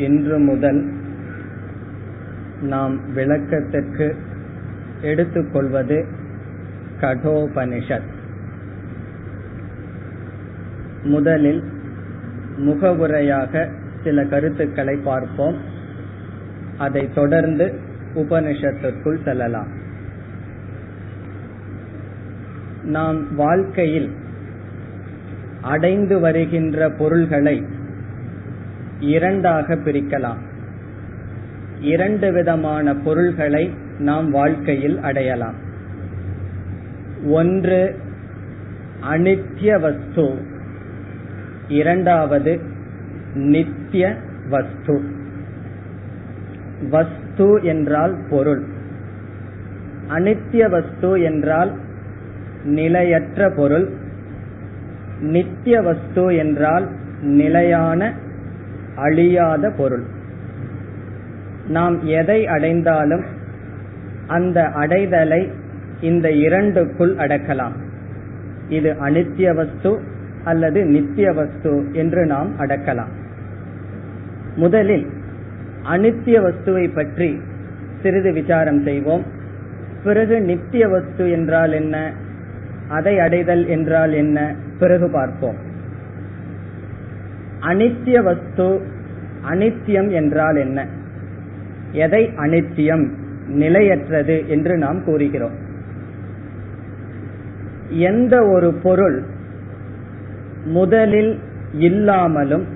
இன்று முதல் நாம் விளக்கத்திற்கு எடுத்துக்கொள்வது கடோபனிஷத். முதலில் முகவுரையாக சில கருத்துக்களை பார்ப்போம். அதை தொடர்ந்து உபனிஷத்திற்குள் செல்லலாம். நாம் வாழ்க்கையில் அடைந்து வருகின்ற பொருள்களை இரண்டாக பிரிக்கலாம். இரண்டு விதமான பொருள்களை நாம் வாழ்க்கையில் அடையலாம். ஒன்று அனித்ய வஸ்து இரண்டாவது நித்திய வஸ்து வஸ்து என்றால் பொருள். அனித்ய வஸ்து என்றால் நிலையற்ற பொருள். நித்திய வஸ்து என்றால் நிலையான அழியாத பொருள். நாம் எதை அடைந்தாலும் அந்த அடைதலை இந்த இரண்டுக்குள் அடக்கலாம். இது அனித்திய வஸ்து அல்லது நித்திய வஸ்து என்று நாம் அடக்கலாம். முதலில் அனித்திய வஸ்துவை பற்றி சிறிது விசாரம் செய்வோம். பிறகு நித்திய வஸ்து என்றால் என்ன? அதை அடைதல் என்றால் என்ன? பிறகு பார்ப்போம். அனித்திய வஸ்து அனித்தியம் என்றால் என்ன? எதை அனித்தியம் நிலையற்றது என்று நாம் கூறுகிறோம். எந்த ஒரு பொருள் முதலில் இல்லாமலும்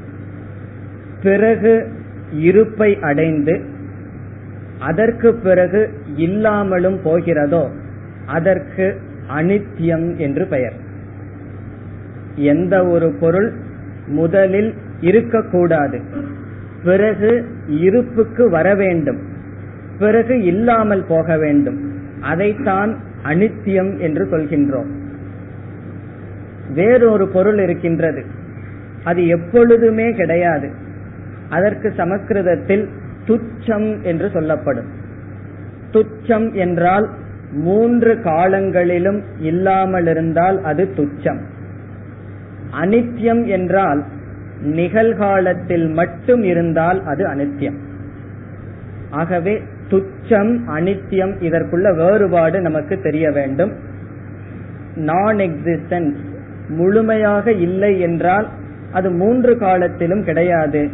பிறகு இருப்பை அடைந்து அதற்கு பிறகு இல்லாமலும் போகிறதோ அதற்கு அனித்தியம் என்று பெயர். எந்த ஒரு பொருள் முதலில் இருக்கக்கூடாது. பிறகு இருப்புக்கு வர வேண்டும். பிறகு இல்லாமல் போக வேண்டும். அதைத்தான் அனித்தியம் என்று சொல்கின்றோம். வேறொரு பொருள் இருக்கின்றது. அது எப்பொழுதுமே கிடையாது. அதற்கு சமஸ்கிருதத்தில் துச்சம் என்று சொல்லப்படும். துச்சம் என்றால் மூன்று காலங்களிலும் இல்லாமல் இருந்தால் அது துச்சம். அனித்தியம் என்றால் நிகழ்காலத்தில் மட்டும் இருந்தால் அது அனித்தியம் ஆகவே துச்சம் அனித்தியம் இதற்குள்ள வேறுபாடு நமக்கு தெரிய வேண்டும். நான் எக்ஸிஸ்டன்ஸ் முழுமையாக இல்லை என்றால் அது மூன்று காலத்திலும் கிடையாது.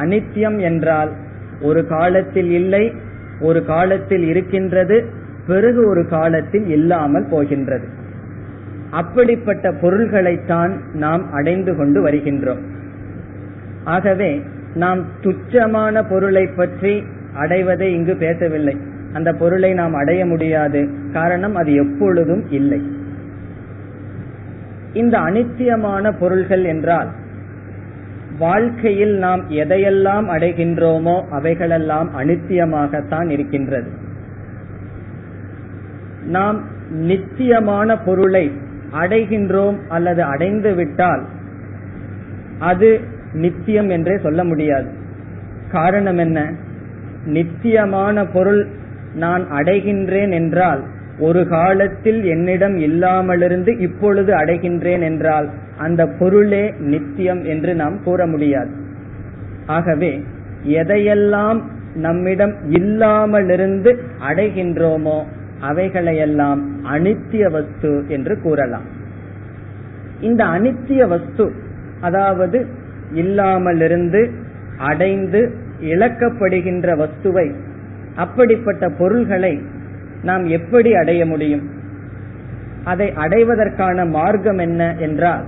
அனித்தியம் என்றால் ஒரு காலத்தில் இல்லை ஒரு காலத்தில் இருக்கின்றது பிறகு ஒரு காலத்தில் இல்லாமல் போகின்றது. அப்படிப்பட்ட பொருள்களைத்தான் நாம் அடைந்து கொண்டு வருகின்றோம். ஆகவே நாம் துச்சமான பொருளை பற்றி அடைவதை இங்கு பேசவில்லை. அந்த பொருளை நாம் அடைய முடியாது. காரணம் அது எப்பொழுதும் இல்லை. இந்த அனித்தியமான பொருள்கள் என்றால் வாழ்க்கையில் நாம் எதையெல்லாம் அடைகின்றோமோ அவைகளெல்லாம் அனித்தியமாகத்தான் இருக்கின்றது. நாம் நித்தியமான பொருளை அடைகின்றோம் அல்லது அடைந்து விட்டால் அது நித்தியம் என்றே சொல்ல முடியாது. காரணம் என்ன? நித்தியமான பொருள் நான் அடைகின்றேன் என்றால் ஒரு காலத்தில் என்னிடம் இல்லாமலிருந்து இப்பொழுது அடைகின்றேன் என்றால் அந்த பொருளே நித்தியம் என்று நாம் கூற முடியாது. ஆகவே எதையெல்லாம் நம்மிடம் இல்லாமலிருந்து அடைகின்றோமோ அவைகளையெல்லாம் அனித்திய வஸ்து என்று கூறலாம். இந்த அனித்திய வஸ்து அதாவது இல்லாமலிருந்து அடைந்து இழக்கப்படுகின்ற வஸ்துவை அப்படிப்பட்ட பொருள்களை நாம் எப்படி அடைய முடியும்? அதை அடைவதற்கான மார்க்கம் என்ன என்றால்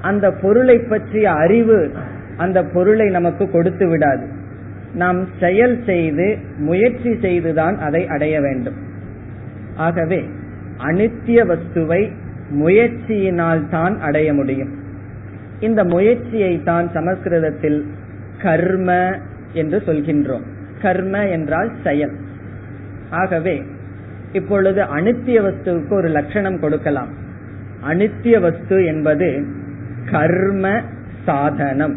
அந்த பொருளை பற்றிய அறிவு அந்த பொருளை நமக்கு கொடுத்து விடாது. நாம் செயல் செய்து முயற்சி செய்துதான் அதை அடைய வேண்டும். ஆகவே அனித்திய வஸ்துவை முயற்சியினால் தான் அடைய முடியும். இந்த முயற்சியை தான் சமஸ்கிருதத்தில் கர்ம என்று சொல்கின்றோம். கர்ம என்றால் செயல். ஆகவே இப்பொழுது அனித்திய வஸ்துவுக்கு ஒரு லட்சணம் கொடுக்கலாம். அனித்திய வஸ்து என்பது கர்ம சாதனம்.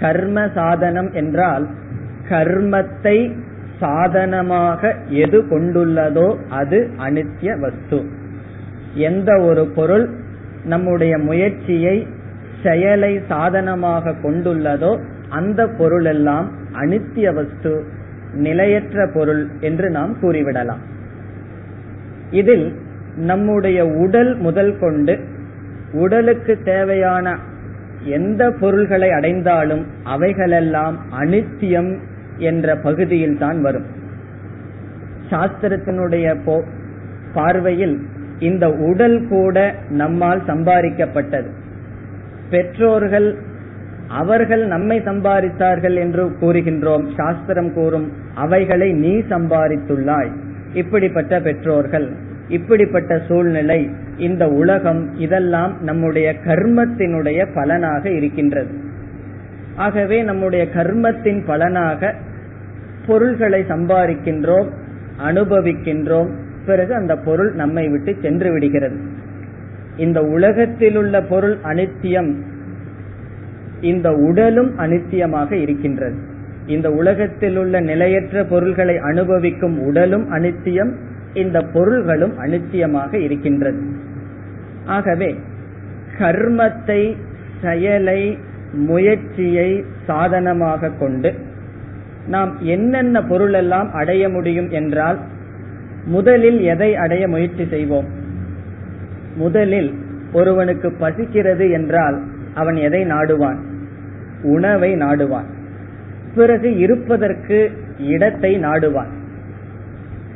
கர்ம சாதனம் என்றால் கர்மத்தை சாதனமாக எது கொண்டுள்ளதோ அது அனித்திய வஸ்து. எந்த ஒரு பொருள் நம்முடைய முயற்சியை செயலை சாதனமாக கொண்டுள்ளதோ அந்த பொருள் எல்லாம் அனித்திய வஸ்து நிலையற்ற பொருள் என்று நாம் கூறிவிடலாம். இதில் நம்முடைய உடல் முதல் கொண்டு உடலுக்கு தேவையான எந்த பொருள்களை அடைந்தாலும் அவைகளெல்லாம் அனித்தியம் என்ற பகுதியில் தான் வரும். சாஸ்திரத்தினுடைய பார்வையில் இந்த உடல் கூட நம்மால் சம்பாதிக்கப்பட்டது. பெற்றோர்கள் அவர்கள் நம்மை சம்பாதித்தார்கள் என்று கூறுகின்றோம் சாஸ்திரம் கூறும் அவைகளை நீ சம்பாதித்துள்ளாய். இப்படிப்பட்ட பெற்றோர்கள் இப்படிப்பட்ட சூழ்நிலை இந்த உலகம் இதெல்லாம் நம்முடைய கர்மத்தினுடைய பலனாக இருக்கின்றது. ஆகவே நம்முடைய கர்மத்தின் பலனாக பொருள்களை சம்பாதிக்கின்றோம் அனுபவிக்கின்றோம் பிறகு அந்த பொருள் நம்மை விட்டு சென்று விடுகிறது. இந்த உலகத்தில் உள்ள பொருள் அனித்தியம் இந்த உடலும் அனித்தியமாக இருக்கின்றது. இந்த உலகத்தில் உள்ள நிலையற்ற பொருள்களை அனுபவிக்கும் உடலும் அனித்தியம் இந்த பொருள்களும் அனித்தியமாக இருக்கின்றது. ஆகவே கர்மத்தை செயலை முயற்சியை சாதனமாக கொண்டு நாம் என்னென்ன பொருளெல்லாம் அடைய முடியும் என்றால் முதலில் எதை அடைய முயற்சி செய்வோம்? முதலில் ஒருவனுக்கு பசிக்கிறது என்றால் அவன் எதை நாடுவான்? உணவை நாடுவான். பிறகு இருப்பதற்கு இடத்தை நாடுவான்.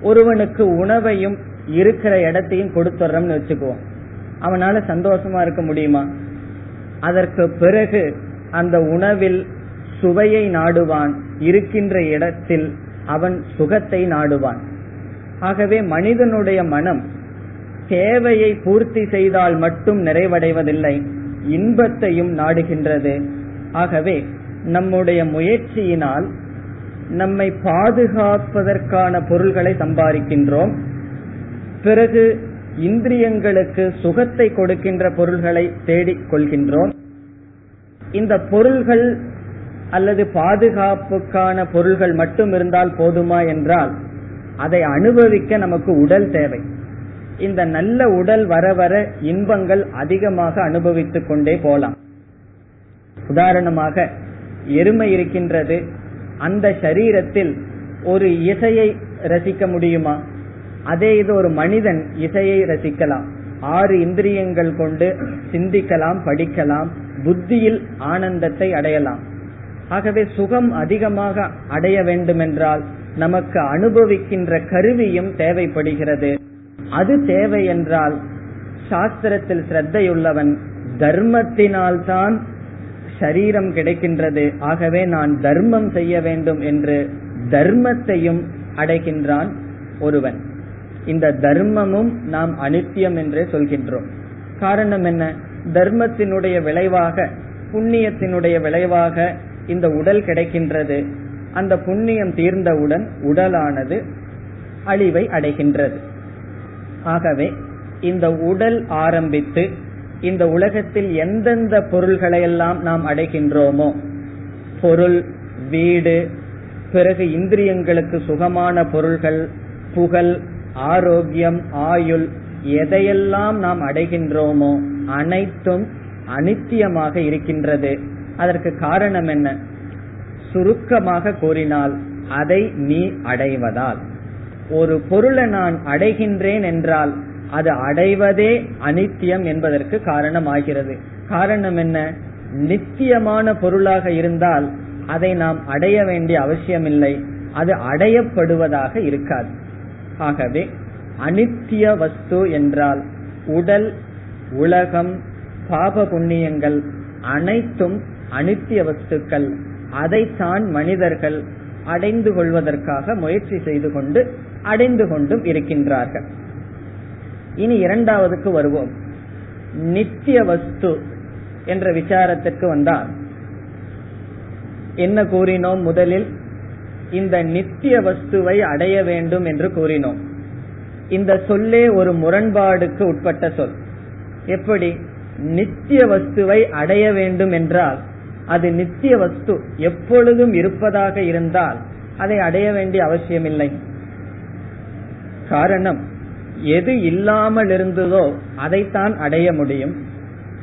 ஒருவனுக்கு உணவையும் இருக்கிற இடத்தையும் கொடுத்துறோம்னு வச்சுக்குவோம். அவனால சந்தோஷமா இருக்க முடியுமா? அதற்கு பிறகு அந்த உணவில் சுவையை நாடுவான். இருக்கின்ற இடத்தில் அவன் சுகத்தை நாடுவான். ஆகவே மனிதனுடைய மனம் தேவையை பூர்த்தி செய்தால் மட்டும் நிறைவடைவதில்லை இன்பத்தையும் நாடுகின்றது. ஆகவே நம்முடைய முயற்சியினால் நம்மை பாதுகாப்பதற்கான பொருள்களை சம்பாதிக்கின்றோம். பிறகு இந்திரியங்களுக்கு சுகத்தை கொடுக்கின்ற பொருள்களை தேடிக் கொள்கின்றோம். இந்த பொருள்கள் அல்லது பாதுகாப்புக்கான பொருள்கள் மட்டும் இருந்தால் போதுமா என்றால் அதை அனுபவிக்க நமக்கு உடல் தேவை. இந்த நல்ல உடல் வர வர இன்பங்கள் அதிகமாக அனுபவித்துக் கொண்டே போலாம். உதாரணமாக எருமை இருக்கின்றது. அந்த சரீரத்தில் ஒரு இசையை ரசிக்க முடியுமா? அதே இது ஒரு மனிதன் இசையை ரசிக்கலாம். ஆறு இந்திரியங்கள் கொண்டு சிந்திக்கலாம் படிக்கலாம் புத்தியில் ஆனந்தத்தை அடையலாம். ஆகவே சுகம் அதிகமாக அடைய வேண்டுமென்றால் நமக்கு அனுபவிக்கின்ற கருவியும் தேவைப்படுகிறது. அது தேவை என்றால் சாஸ்திரத்தில் சிரத்தையுள்ளவன் தர்மத்தினால்தான் சரீரம் கிடைக்கின்றது. ஆகவே நான் தர்மம் செய்ய வேண்டும் என்று தர்மத்தையும் அடைகின்றான் ஒருவன். இந்த தர்மமும் நாம் அனித்தியம் என்றே சொல்கின்றோம். காரணம் என்ன? தர்மத்தினுடைய விளைவாக புண்ணியத்தினுடைய விளைவாக இந்த உடல் கிடைக்கின்றது. அந்த புண்ணியம் தீர்ந்தவுடன் உடலானது அழிவை அடைகின்றது. ஆகவே இந்த உடல் ஆரம்பித்து இந்த உலகத்தில் எந்தெந்த பொருள்களையெல்லாம் நாம் அடைகின்றோமோ பொருள் வீடு பிறகு இந்திரியங்களுக்கு சுகமான பொருள்கள் புகழ் ஆரோக்கியம் ஆயுள் எதையெல்லாம் நாம் அடைகின்றோமோ அனைத்தும் அனித்தியமாக இருக்கின்றது. அதற்கு காரணம் என்ன? சுருக்கமாக கூறினால் அதை நீ அடைவதால். ஒரு பொருளை நான் அடைகின்றேன் என்றால் அது அடைவதே அனித்தியம் என்பதற்கு காரணமாகிறது. காரணம் என்ன? நித்தியமான பொருளாக இருந்தால் அதை நாம் அடைய வேண்டிய அவசியமில்லை. அது அடையப்படுவதாக இருக்காது. ஆகவே அனித்திய வஸ்து என்றால் உடல் உலகம் பாப புண்ணியங்கள் அனைத்தும் அனித்திய வஸ்துக்கள். அதைத்தான் மனிதர்கள் அடைந்து கொள்வதற்காக முயற்சி செய்து கொண்டு அடைந்து கொண்டும் இருக்கின்றார்கள். இனி இரண்டாவதுக்கு வருவோம். நித்திய வஸ்து என்ற விசாரத்திற்கு வந்தால் என்ன கூறினோம்? முதலில் இந்த நித்திய வஸ்துவை அடைய வேண்டும் என்று கூறினோம். இந்த சொல்லே ஒரு முரண்பாடுக்கு உட்பட்ட சொல். எப்படி? நித்திய வஸ்துவை அடைய வேண்டும் என்றால் அது நித்திய வஸ்து. எப்பொழுதும் இருப்பதாக இருந்தால் அதை அடைய வேண்டிய அவசியமில்லை. காரணம் எது இல்லாமல் இருந்ததோ அதைத்தான் அடைய முடியும்.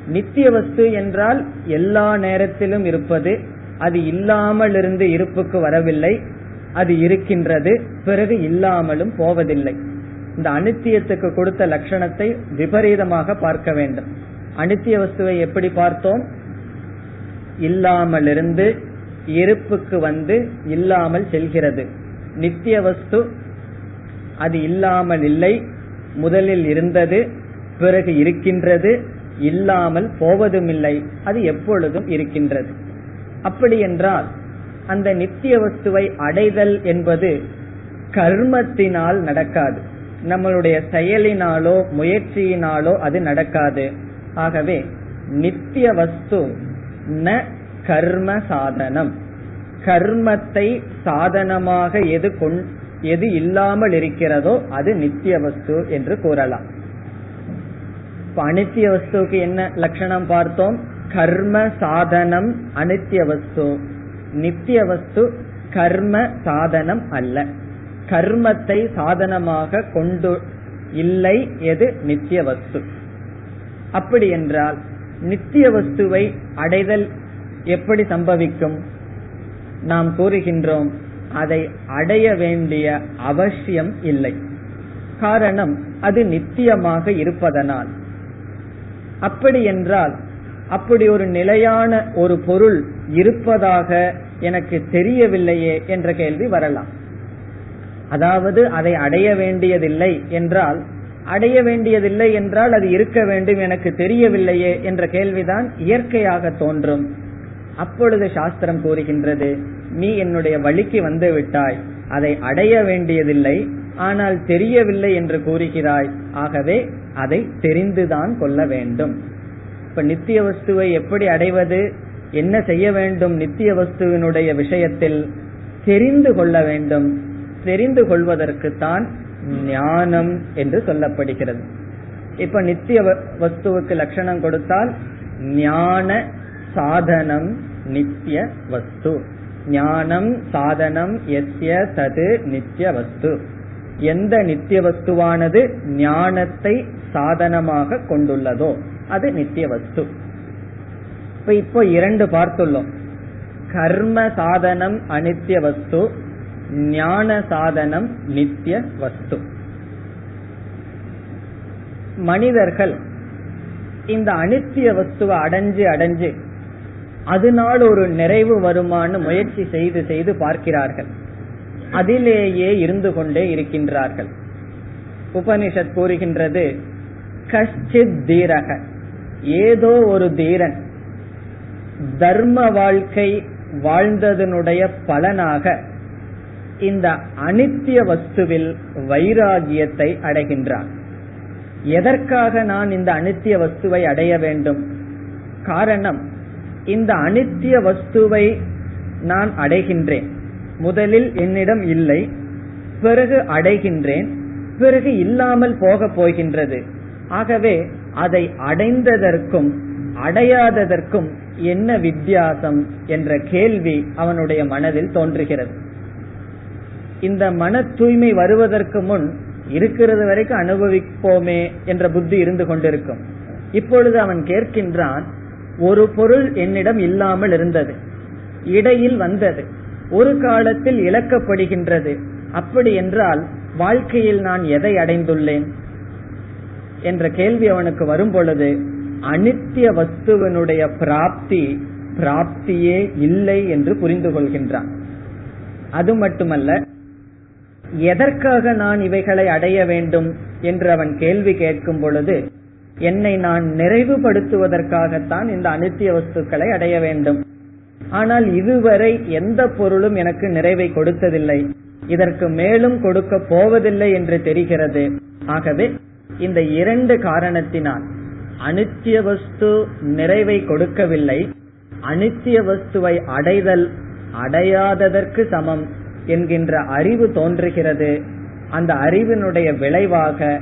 நித்திய வஸ்து என்றால் எல்லா நேரத்திலும் இருப்பது அது இல்லாமல் இருந்து இருப்புக்கு வரவில்லை அது இருக்கின்றது பிறகு இல்லாமலும் போவதில்லை. இந்த அனித்தியத்துக்கு கொடுத்த லட்சணத்தை விபரீதமாக பார்க்க வேண்டும். அனித்திய வஸ்துவை எப்படி பார்த்தோம்? இல்லாமலிருந்து இருப்புக்கு வந்து இல்லாமல் செல்கிறது. நித்திய வஸ்து அது இல்லாமல் இல்லை. முதலில் இருந்தது பிறகு இருக்கின்றது. இல்லாமல் போவதும் இல்லை அது எப்பொழுதும் இருக்கின்றது. அப்படி என்றால் அந்த நித்திய வஸ்துவை அடைதல் என்பது கர்மத்தினால் நடக்காது. நம்மளுடைய செயலினாலோ முயற்சியினாலோ அது நடக்காது. ஆகவே நித்திய வஸ்து ந கர்ம சாதனம். கர்மத்தை சாதனமாக எது கொண் எது இல்லாமல் இருக்கிறதோ அது நித்திய வஸ்து என்று கூறலாம். அனித்திய வஸ்துக்கு என்ன லட்சணம் பார்த்தோம்? கர்ம சாதனம் அனித்திய வஸ்து. நித்திய வஸ்து கர்ம சாதனம் அல்ல. கர்மத்தை சாதனமாக கொண்டு இல்லை எது நித்திய வஸ்து. அப்படி என்றால் நித்திய வஸ்துவை அடைதல் எப்படி சம்பவிக்கும்? நாம் கூறுகின்றோம் அதை அடைய வேண்டிய அவசியம் இல்லை. காரணம் அது நித்தியமாக இருப்பதனால். அப்படி என்றால் அப்படி ஒரு நிலையான ஒரு பொருள் இருப்பதாக எனக்கு தெரியவில்லையே என்ற கேள்வி வரலாம். அதாவது அதை அடைய வேண்டியதில்லை என்றால் அடைய வேண்டியதில்லை என்றால் அது இருக்க வேண்டும் எனக்கு தெரியவில்லையே என்ற கேள்விதான் இயற்கையாக தோன்றும். அப்பொழுது சாஸ்திரம் கூறுகின்றது நீ என்னுடைய வழிக்கு வந்து விட்டாய் அதை அடைய வேண்டியதில்லை ஆனால் தெரியவில்லை என்று கூறுகிறாய். ஆகவே அதை தெரிந்துதான் கொள்ள வேண்டும். இப்ப நித்திய வஸ்துவை எப்படி அடைவது என்ன செய்ய வேண்டும் நித்திய வஸ்துவினுடைய விஷயத்தில் தெரிந்து கொள்ள வேண்டும். தெரிந்து கொள்வதற்குத்தான் ஞானம் என்று சொல்லப்படுகிறது. இப்ப நித்திய வஸ்துவுக்கு லட்சணம் கொடுத்தால் ஞான சாதனம் நித்திய வஸ்து. ஞானம் சாதனம் எஸ்ய தது நித்திய வஸ்து. எந்த நித்திய வஸ்துவானது ஞானத்தை சாதனமாக கொண்டுள்ளதோ அது நித்திய வஸ்து. இப்ப இப்போ இரண்டு பார்த்துள்ளோம். கர்ம சாதனம் அனித்திய வஸ்து ஞான சாதனம் நித்திய வஸ்து. மனிதர்கள் இந்த அனித்திய வஸ்துவை அடைஞ்சு அடைஞ்சு அதனால் ஒரு நிறைவு வருமானு முயற்சி செய்து செய்து பார்க்கிறார்கள். அதிலேயே இருந்து கொண்டே இருக்கின்றார்கள். உபனிஷத் கூறுகின்றது கஷ்டித் தீரக. ஏதோ ஒரு தீரன் தர்ம வாழ்க்கை வாழ்ந்ததனுடைய பலனாக இந்த அனித்திய வஸ்துவில் வைராகியத்தை அடைகின்றான் எதற்காக நான் இந்த அனித்திய வஸ்துவை அடைய வேண்டும்? காரணம் இந்த அனித்திய வஸ்துவை நான் அடைகின்றேன். முதலில் என்னிடம் இல்லை பிறகு அடைகின்றேன் பிறகு இல்லாமல் போக போகின்றது. ஆகவே அதை அடைந்ததற்கும் அடையாததற்கும் என்ன வித்தியாசம் என்ற கேள்வி அவனுடைய மனதில் தோன்றுகிறது. இந்த மன தூய்மை வருவதற்கு முன் இருக்கிறது வரைக்கும் அனுபவிப்போமே என்ற புத்தி இருந்து கொண்டிருக்கும். இப்பொழுது அவன் கேட்கின்றான் ஒரு பொருள் என்னிடம் இல்லாமல் இருந்தது இடையில் வந்தது ஒரு காலத்தில் இழக்கப்படுகின்றது அப்படி என்றால் வாழ்க்கையில் நான் எதை அடைந்துள்ளேன்? என்ற கேள்வி அவனுக்கு வரும் பொழுது அனித்திய வஸ்துவனுடைய பிராப்தி பிராப்தியே இல்லை என்று புரிந்து கொள்கின்றான். அது மட்டுமல்ல எதற்காக நான் இவைகளை அடைய வேண்டும் என்று அவன் கேள்வி கேட்கும் பொழுது என்னை நான் நிறைவுபடுத்துவதற்காகத்தான் இந்த அனித்திய வஸ்துக்களை அடைய வேண்டும். ஆனால் இதுவரை எந்த பொருளும் எனக்கு நிறைவை கொடுத்ததில்லை. இதற்கு மேலும் கொடுக்க போவதில்லை என்று தெரிகிறது. ஆகவே இந்த இரண்டு காரணத்தினால் அனித்திய வஸ்து நிறைவை கொடுக்கவில்லை. அனித்திய வஸ்துவை அடைதல் அடையாததற்கு சமம். என்கின்ற அறிவு தோன்றுகிறது. அந்த அறிவினுடைய விளைவாக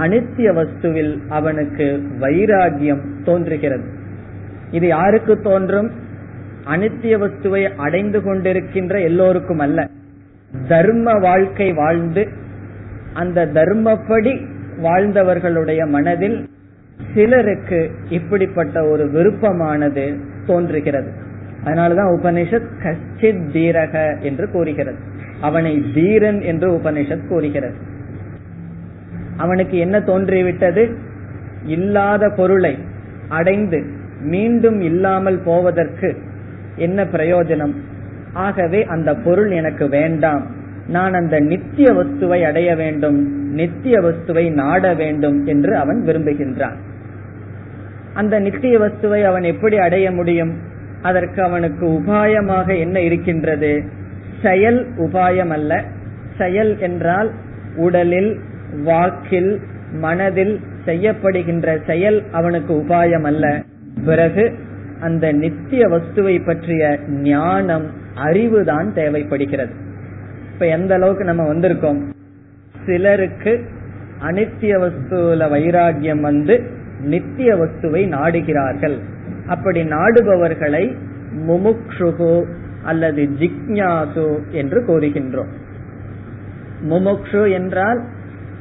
அனித்திய வஸ்துவில் அவனுக்கு வைராகியம் தோன்றுகிறது. இது யாருக்கு தோன்றும்? அனித்திய வஸ்துவை அடைந்து கொண்டிருக்கின்ற எல்லோருக்கும் அல்ல. தர்ம வாழ்க்கை வாழ்ந்து அந்த தர்மப்படி வாழ்ந்தவர்களுடைய மனதில் சிலருக்கு இப்படிப்பட்ட ஒரு விருப்பமானது தோன்றுகிறது. அதனாலதான் உபனிஷத் கச்சித் தீரக என்று கூறுகிறது. அவனை தீரன் என்று உபனிஷத் கூறுகிறது. அவனுக்கு என்ன தோன்றிவிட்டது? இல்லாத பொருளை அடைந்து மீண்டும் இல்லாமல் போவதற்கு என்ன பிரயோஜனம்? ஆகவே அந்த பொருள் எனக்கு வேண்டாம். நான் அந்த நித்திய வஸ்துவை அடைய வேண்டும் நித்திய வஸ்துவை நாட வேண்டும் என்று அவன் விரும்புகின்றான். அந்த நித்திய வஸ்துவை அவன் எப்படி அடைய முடியும்? அதற்கு அவனுக்கு உபாயமாக என்ன இருக்கின்றது? செயல் உபாயம் அல்ல செயல் என்றால் உடலில் வாக்கில் மனதில் செய்யப்படுகின்ற செயல் அவனுக்கு உபாயம் அல்ல பிறகு அந்த நித்திய வஸ்துவை பற்றிய ஞானம் அறிவுதான் தேவைப்படுகிறது. இப்ப எந்த அளவுக்கு நம்ம வந்திருக்கோம்? சிலருக்கு அனித்திய வஸ்துல வைராகியம் வந்து நித்திய வஸ்துவை நாடுகிறார்கள். அப்படி நாடுபவர்களை முமுக்ஷுகு அல்லது ஜிக்ஞாசு என்று கூறுகின்றோம். முமுக்ஷு என்றால்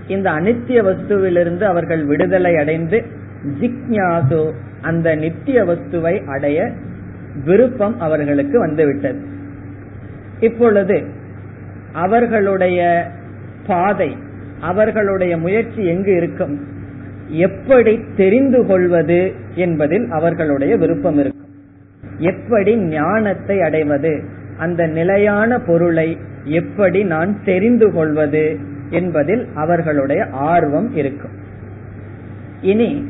இந்த அனித்திய வஸ்துவிலிருந்து அவர்கள் விடுதலை அடைந்து ஜிக்ஞாசு அந்த நித்திய வஸ்துவை அடைய விருப்பம் அவர்களுக்கு வந்துவிட்டது. இப்பொழுது அவர்களுடைய பாதை அவர்களுடைய முயற்சி எங்கு இருக்கும்? எப்படி தெரிந்து கொள்வது என்பதில் அவர்களுடைய விருப்பம் இருக்கும் எப்படி ஞானத்தை அடைவது அந்த நிலையான பொருளை எப்படி நான் தெரிந்து கொள்வது என்பதில் அவர்களுடைய ஆர்வம் இருக்கும் இனி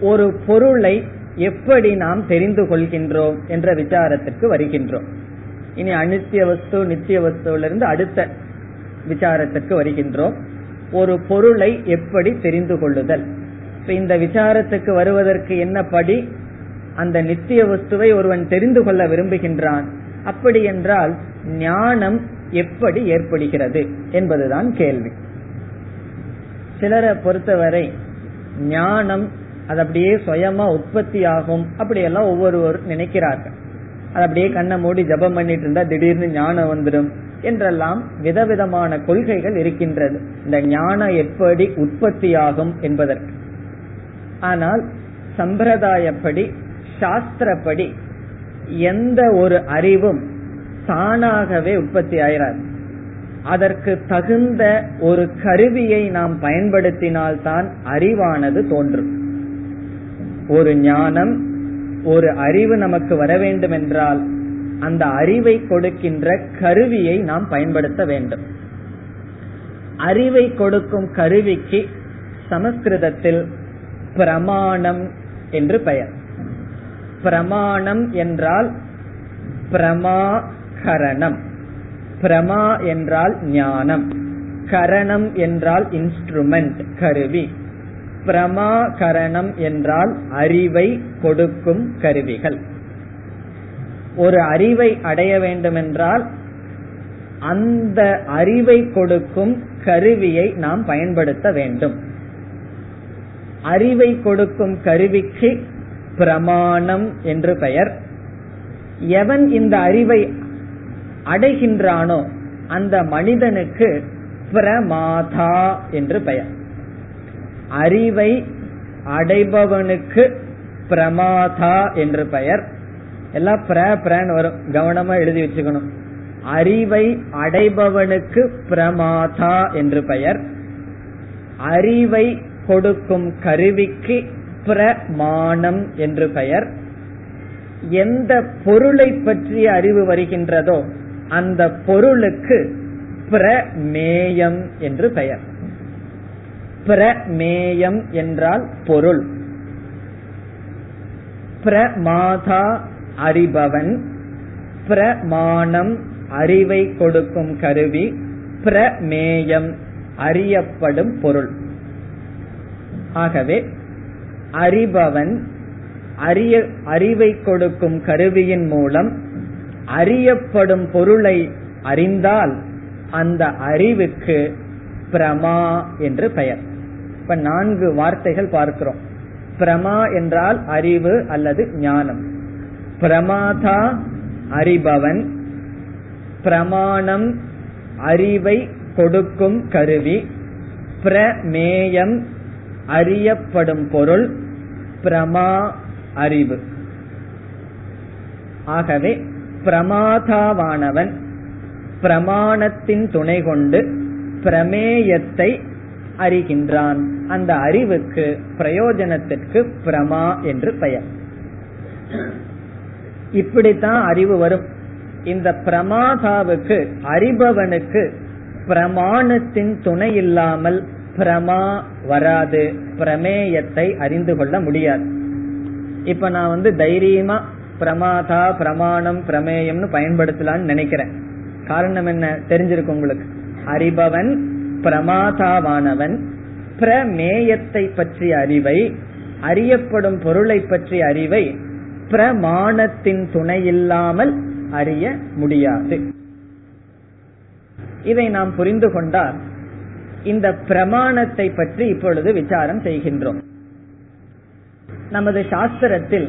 ஒரு பொருளை எப்படி நாம் தெரிந்து கொள்கின்றோம் என்ற விசாரத்திற்கு வருகின்றோம். இனி அனித்திய வஸ்து நித்திய வஸ்துவிலிருந்து அடுத்த விசாரத்திற்கு வருகின்றோம். ஒரு பொருளை எப்படி தெரிந்து கொள்ளுதல்? இப்ப இந்த விசாரத்துக்கு வருவதற்கு என்ன படி? அந்த நித்திய வஸ்துவை ஒருவன் தெரிந்து கொள்ள விரும்புகின்றான். அப்படி என்றால் ஞானம் எப்படி ஏற்படுகிறது என்பதுதான் கேள்வி. சிலரை பொறுத்தவரை ஞானம் அது அப்படியே சுயமா உற்பத்தி ஆகும். அப்படியெல்லாம் ஒவ்வொருவர் நினைக்கிறார்கள். அது அப்படியே கண்ணை மூடி ஜபம் பண்ணிட்டு இருந்தா திடீர்னு ஞானம் வந்துடும் என்றெல்லாம் விதவிதமான கொள்கைகள் இருக்கின்றது. இந்த ஞானம் எப்படி உற்பத்தியாகும் என்பதற்கு. ஆனால் சம்பிரதாயப்படி சாஸ்திரப்படி எந்த ஒரு அறிவும் தானாகவே உற்பத்தி ஆயிராது. அதற்கு தகுந்த ஒரு கருவியை நாம் பயன்படுத்தினால்தான் அறிவானது தோன்றும். ஒரு ஞானம் ஒரு அறிவு நமக்கு வர வேண்டும் என்றால் அந்த அறிவை கொடுக்கின்ற கருவியை நாம் பயன்படுத்த வேண்டும். அறிவை கொடுக்கும் கருவிக்கு சமஸ்கிருதத்தில் பிரமாணம் என்று பெயர். பிரமாணம் என்றால் பிரமாகரணம். பிரமா என்றால் ஞானம். கரணம் என்றால் இன்ஸ்ட்ருமெண்ட் கருவி. பிரமாகரணம் என்றால் அறிவை கொடுக்கும் கருவிகள். ஒரு அறிவை அடைய வேண்டுமென்றால் அந்த அறிவை கொடுக்கும் கருவியை நாம் பயன்படுத்த வேண்டும். அறிவை கொடுக்கும் கருவிக்கு பிரமாணம் என்று பெயர். எவன் இந்த அறிவை அடைகின்றானோ அந்த மனிதனுக்கு பிரமாதா என்று பெயர். அறிவை அடைபவனுக்கு பிரமாதா என்று பெயர். எல்லாம் பிர பிரன்னு வரும். கவனமா எழுதி வச்சுக்கணும். அறிவை அடைபவனுக்கு பிரமாதா என்று பெயர். அறிவை கொடுக்கும் கருவிக்கு பிரமாணம் என்று பெயர். எந்த பொருளை பற்றிய அறிவு வருகின்றதோ அந்த பொருளுக்கு பிரமேயம் என்று பெயர். பிரமேயம் என்றால் பொருள். பிரமாதா அறிபவன். பிரமாணம் அறிவை கொடுக்கும் கருவி. பிரமேயம் அறியப்படும் பொருள். ஆகவே அறிபவன் அறிய அறிவை கொடுக்கும் கருவியின் மூலம் அறியப்படும் பொருளை அறிந்தால் அந்த அறிவுக்கு பிரமா என்று பெயர். இப்ப நான்கு வார்த்தைகள் பார்க்கிறோம். பிரமா என்றால் அறிவு அல்லது ஞானம். பிரமாதா அறிபவன். பிரமாணம் அறிவை கொடுக்கும் கருவி. பிரமேயம் அறியப்படும் பொருள். பிரமா அறிவு. ஆகவே பிரமாதாவானவன் பிரமாணத்தின் துணை கொண்டு பிரமேயத்தை அறிகின்றான். அந்த அறிவுக்கு பிரயோஜனத்திற்கு பிரமா என்று பெயர். இப்படித்தான் அறிவு வரும். இந்த பிரமாதாவுக்கு அறிபவனுக்கு பிரமாணத்தின் துணை இல்லாமல் பிரமா வராது பிரமேயத்தை அறிந்து கொள்ள முடியாது. இப்ப நான் வந்து தைரியமா பிரமாதா பிரமாணம் பிரமேயம்னு பயன்படுத்தலாம்னு நினைக்கிறேன். காரணம் என்ன? தெரிஞ்சிருக்கு உங்களுக்கு. அறிபவன் பிரமாதாவானவன் பிரமேயத்தை பற்றிய அறிவை அறியப்படும் பொருளை பற்றிய அறிவை பிரமாணத்தின் துணை இல்லாமல் அறிய முடியாது. இதை நாம் புரிந்து கொண்டால் இந்த பிரமாணத்தை பற்றி இப்பொழுது விசாரம் செய்கின்றோம். நமது சாஸ்திரத்தில்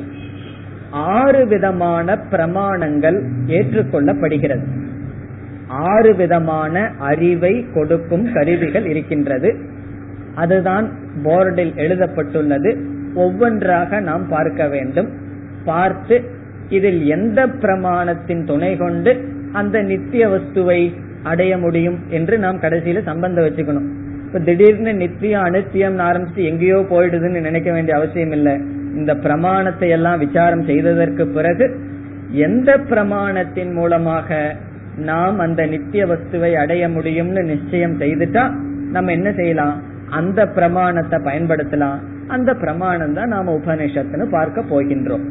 ஆறு விதமான பிரமாணங்கள் ஏற்றுக்கொள்ளப்படுகிறது. ஆறு விதமான அறிவை கொடுக்கும் கருவிகள் இருக்கின்றது. அதுதான் போர்டில் எழுதப்பட்டுள்ளது. ஒவ்வொன்றாக நாம் பார்க்க வேண்டும். பார்த்து இதில் எந்த பிரமாணத்தின் துணை கொண்டு அந்த நித்திய வஸ்துவை அடைய முடியும் என்று நாம் கடைசியில சம்பந்தம் வச்சுக்கணும். இப்ப திடீர்னு நித்தியம் அனித்தியம் ஆரம்பிச்சு எங்கேயோ போயிடுதுன்னு நினைக்க வேண்டிய அவசியம் இல்லை. இந்த பிரமாணத்தை எல்லாம் விசாரம் செய்ததற்கு பிறகு எந்த பிரமாணத்தின் மூலமாக நாம் அந்த நித்திய வஸ்துவை அடைய முடியும்னு நிச்சயம் செய்துட்டா நம்ம என்ன செய்யலாம்? அந்த பிரமாணத்தை பயன்படுத்தலாம். அந்த பிரமாணம் தான் நாம உபனிஷத்துன்னு பார்க்க போகின்றோம்.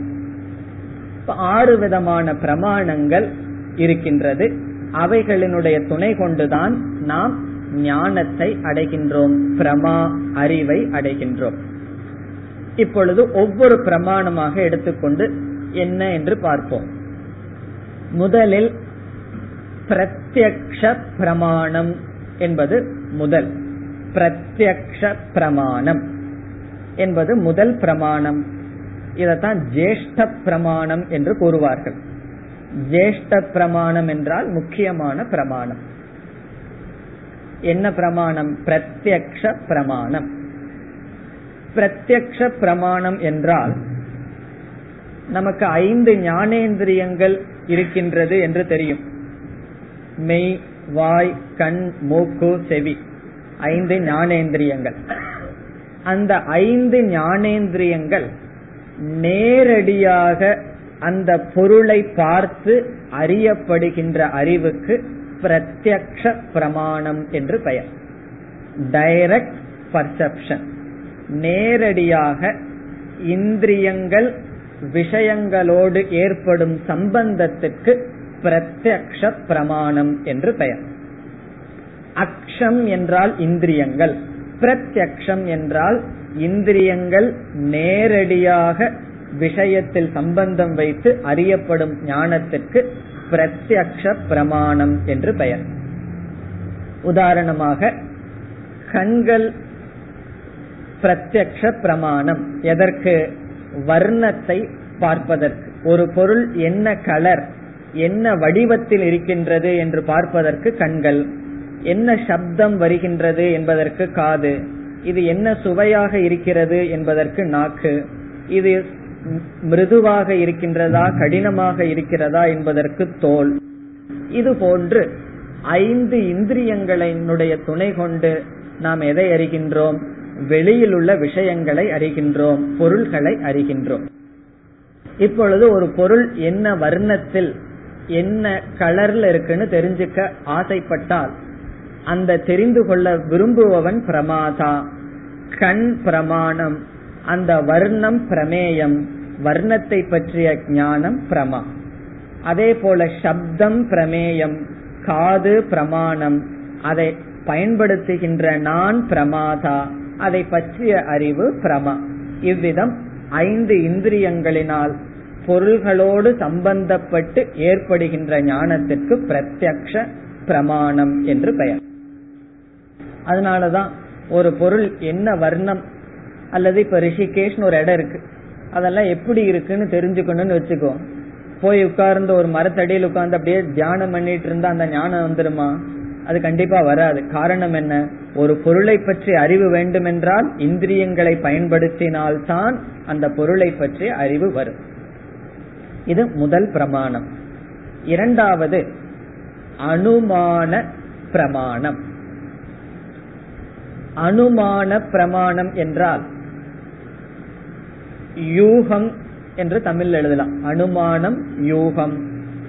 ஆறு விதமான பிரமாணங்கள் இருக்கின்றது. அவைகளினுடைய துணை கொண்டுதான் நாம் ஞானத்தை அடைகின்றோம் பிரமா அறிவை அடைகின்றோம். இப்பொழுது ஒவ்வொரு பிரமாணமாக எடுத்துக்கொண்டு என்ன என்று பார்ப்போம். முதலில் பிரத்யக்ஷ பிரமாணம் என்பது முதல். பிரத்யக்ஷ பிரமாணம் என்பது முதல் பிரமாணம். இதத்தான் ஜேஷ்ட பிரமாணம் என்று கூறுவார்கள். ஜேஷ்ட பிரமாணம் என்றால் முக்கியமான பிரமாணம். என்ன பிரமாணம்? பிரத்யக்ஷ பிரமாணம். பிரத்யக்ஷ பிரமாணம் என்றால் நமக்கு ஐந்து ஞானேந்திரியங்கள் இருக்கின்றது என்று தெரியும். மெய் வாய் கண் மூக்கு செவி. ஐந்து ஞானேந்திரியங்கள். அந்த ஐந்து ஞானேந்திரியங்கள் நேரடியாக அந்த பொருளை பார்த்து அறியப்படுகின்ற அறிவுக்கு பிரத்யக்ஷ பிரமாணம் என்று பெயர். டைரக்ட் பர்செப்ஷன் நேரடியாக இந்திரியங்கள் விஷயங்களோடு ஏற்படும் சம்பந்தத்துக்கு பிரத்யக்ஷ பிரமாணம் என்று பெயர். அக்ஷம் என்றால் இந்திரியங்கள் பிரத்யக்ஷம் என்றால் இந்திரியங்கள் நேரடியாக விஷயத்தில் சம்பந்தம் வைத்து அறியப்படும் ஞானத்திற்கு பிரத்யக்ஷ பிரமாணம் என்று பெயர். உதாரணமாக கண்கள் பிரத்யக்ஷ பிரமாணம். எதற்கு? வர்ணத்தை பார்ப்பதற்கு. ஒரு பொருள் என்ன கலர் என்ன வடிவத்தில் இருக்கின்றது என்று பார்ப்பதற்கு கண்கள். என்ன சப்தம் வருகின்றது என்பதற்கு காது. இது என்ன சுவையாக இருக்கிறது என்பதற்கு நாக்கு. இது மிருதுவாக இருக்கின்றதா கடினமாக இருக்கிறதா என்பதற்கு தோல். இது போன்று ஐந்து இந்திரியங்களினுடைய துணை கொண்டு நாம் எதை அறிகின்றோம்? வெளியில் உள்ள விஷயங்களை அறிகின்றோம் பொருள்களை அறிகின்றோம். இப்பொழுது ஒரு பொருள் என்ன வர்ணத்தில் என்ன கலர்ல இருக்குன்னு தெரிஞ்சுக்க ஆசைப்பட்டால் அந்த தெரிந்து கொள்ள விரும்புபவன் பிரமாதா. கண் பிரமாணம். அந்த வர்ணம் பிரமேயம். வர்ணத்தை பற்றிய ஞானம் பிரமா. அதே போல சப்தம் பிரமேயம். காது பிரமாணம். அதை பயன்படுத்துகின்ற நான் பிரமாதா. அதை பற்றிய அறிவு பிரமா. இவ்விதம் ஐந்து இந்திரியங்களினால் பொருள்களோடு சம்பந்தப்பட்டு ஏற்படுகின்ற ஞானத்திற்கு பிரத்யக்ஷ பிரமாணம் என்று பெயர். அதனாலதான் ஒரு பொருள் என்ன வர்ணம்? அல்லது இப்ப ரிஷிகேஷ்னு ஒரு இடம் இருக்கு. அதெல்லாம் எப்படி இருக்குன்னு தெரிஞ்சுக்கணும்னு வச்சுக்கோ. போய் உட்கார்ந்து ஒரு மரத்தடியில் உட்கார்ந்து அப்படியே தியானம் பண்ணிட்டு இருந்தா அந்த ஞானம் வந்துருமா? அது கண்டிப்பா வராது. காரணம் என்ன? ஒரு பொருளை பற்றி அறிவு வேண்டுமென்றால் இந்திரியங்களை பயன்படுத்தினால்தான் அந்த பொருளை பற்றி அறிவு வரும். இது முதல் பிரமாணம். இரண்டாவது அனுமான பிரமாணம். அனுமான பிரமாணம் என்றால் யூகம் என்று தமிழ் எழுதலாம். அனுமானம் யூகம்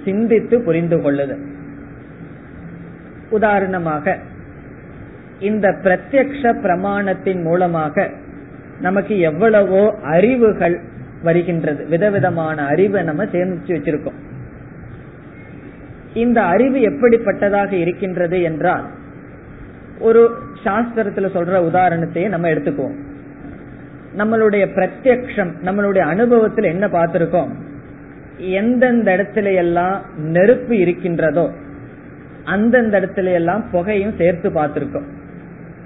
சிந்தித்து புரிந்து கொள்ளுதல் உதாரணமாக இந்த பிரத்யக்ஷ பிரமாணத்தின் மூலமாக நமக்கு எவ்வளவோ அறிவுகள் வருகின்றது. விதவிதமான அறிவை நம்ம சேமிச்சு வச்சிருக்கோம். இந்த அறிவு எப்படிப்பட்டதாக இருக்கின்றது என்றால் ஒரு சாஸ்திரத்துல சொல்ற உதாரணத்தையே நம்ம எடுத்துக்குவோம். நம்மளுடைய பிரத்யக்ஷம் நம்மளுடைய அனுபவத்தில் என்ன பார்த்திருக்கோம்? எந்தெந்த இடத்துல எல்லாம் நெருப்பு இருக்கின்றதோ அந்தந்த இடத்துல எல்லாம் புகையும் சேர்த்து பார்த்திருக்கோம்.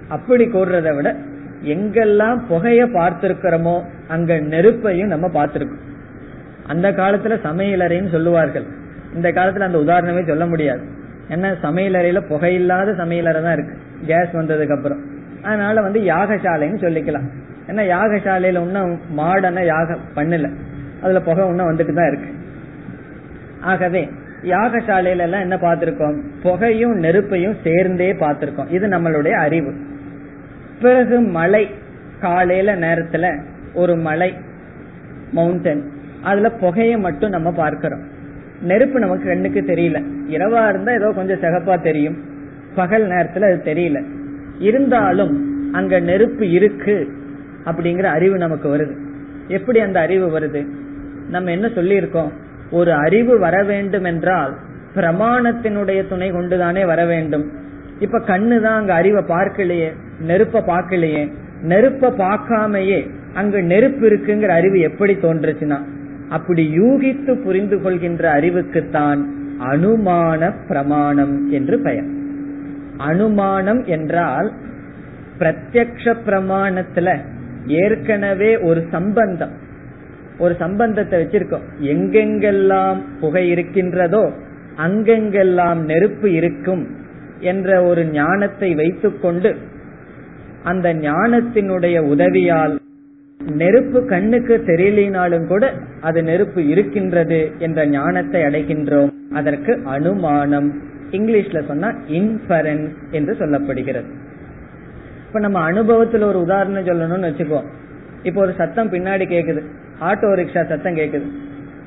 அப்படி கூறுறதை விட எங்கெல்லாம் புகைய பார்த்திருக்கிறோமோ அங்க நெருப்பையும் நம்ம பார்த்திருக்கோம். அந்த காலத்துல சமையலறைன்னு சொல்லுவார்கள். இந்த காலத்துல அந்த உதாரணமே சொல்ல முடியாது. ஏன்னா சமையலறையில புகையில்லாத சமையலறை தான் இருக்கு. கேஸ் வந்ததுக்கு அப்புறம். அதனால வந்து யாகசாலைன்னு சொல்லிக்கலாம். ஏன்னா யாகசாலையில ஒன்னும் மாடன யாக பண்ணல. அதுல புகை ஒன்னும் வந்துட்டு தான் இருக்கு. ஆகவே யாகசாலையில எல்லாம் என்ன பார்த்திருக்கோம்? புகையும் நெருப்பையும் சேர்ந்தே பார்த்திருக்கோம். இது நம்மளுடைய அறிவு. பிறகு மலை காலையில நேரத்துல ஒரு மலை மவுண்டன் அதுல புகையை மட்டும் நம்ம பார்க்கிறோம். நெருப்பு நமக்கு கண்ணுக்கு தெரியல. இரவா இருந்தா ஏதோ கொஞ்சம் சிகப்பா தெரியும். பகல் நேரத்துல அது தெரியல. இருந்தாலும் அங்க நெருப்பு இருக்கு அப்படிங்கிற அறிவு நமக்கு வருது. எப்படி அந்த அறிவு வருது? நம்ம என்ன சொல்லி இருக்கோம் ஒரு அறிவு வர வேண்டும் என்றால் பிரமாணத்தினுடைய துணை கொண்டுதானே வர வேண்டும். இப்ப கண்ணு தான் அங்க அறிவை பார்க்கலையே நெருப்ப பார்க்கலையே. நெருப்ப பார்க்காமையே அங்கு நெருப்பு இருக்குங்கிற அறிவு எப்படி தோன்றுச்சுன்னா அப்படி யூகித்து புரிந்து கொள்கின்ற அறிவுக்குத்தான் அனுமான பிரமாணம் என்று பெயர். அனுமானம் என்றால் பிரத்யக்ஷ பிரமாணத்துல ஏற்கனவே ஒரு சம்பந்தம். ஒரு சம்பந்தத்தை வச்சிருக்கோம். எங்கெங்கெல்லாம் புகை இருக்கின்றதோ அங்கெங்கெல்லாம் நெருப்பு இருக்கும் என்ற ஒரு ஞானத்தை வைத்துக்கொண்டு அந்த ஞானத்தினுடைய உதவியால் நெருப்பு கண்ணுக்கு தெரியலினாலும் கூட அது நெருப்பு இருக்கின்றது என்ற ஞானத்தை அடைகின்றோம். அதற்கு அனுமானம். இங்கிலீஷ்ல சொன்னா இன்ஃபரன்ஸ் என்று சொல்லப்படுகிறது. இப்ப நம்ம அனுபவத்துல ஒரு உதாரணம் சொல்லணும்னு வச்சுக்கோ. இப்போ ஒரு சத்தம் பின்னாடி கேக்குது. ஆட்டோ ரிக்ஷா சத்தம் கேக்குது.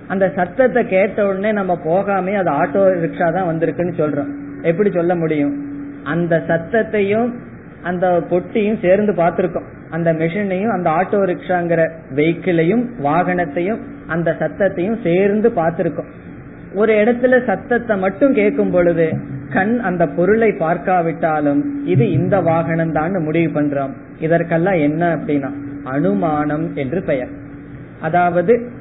அந்த சத்தத்தை கேட்ட உடனே நம்ம போகாமே அது ஆட்டோ ரிக்ஷா தான் வந்திருக்குன்னு சொல்றோம். எப்படி சொல்ல முடியும்? அந்த சத்தத்தையும் அந்த பொட்டியும் சேர்ந்து பார்த்திருக்கோம். அந்த மிஷினையும் அந்த ஆட்டோ ரிக்ஷாங்கிற வெஹிக்கிளையும் வாகனத்தையும் அந்த சத்தத்தையும் சேர்ந்து பார்த்திருக்கோம். ஒரு இடத்துல சத்தத்தை மட்டும் கேட்கும் பொழுது கண் அந்த பொருளை பார்க்காவிட்டாலும் இது இந்த வாகனம் தான் முடிவு பண்றோம். இதற்கெல்லாம் என்ன அப்படின்னா அனுமானம் என்று பெயர். அதாவது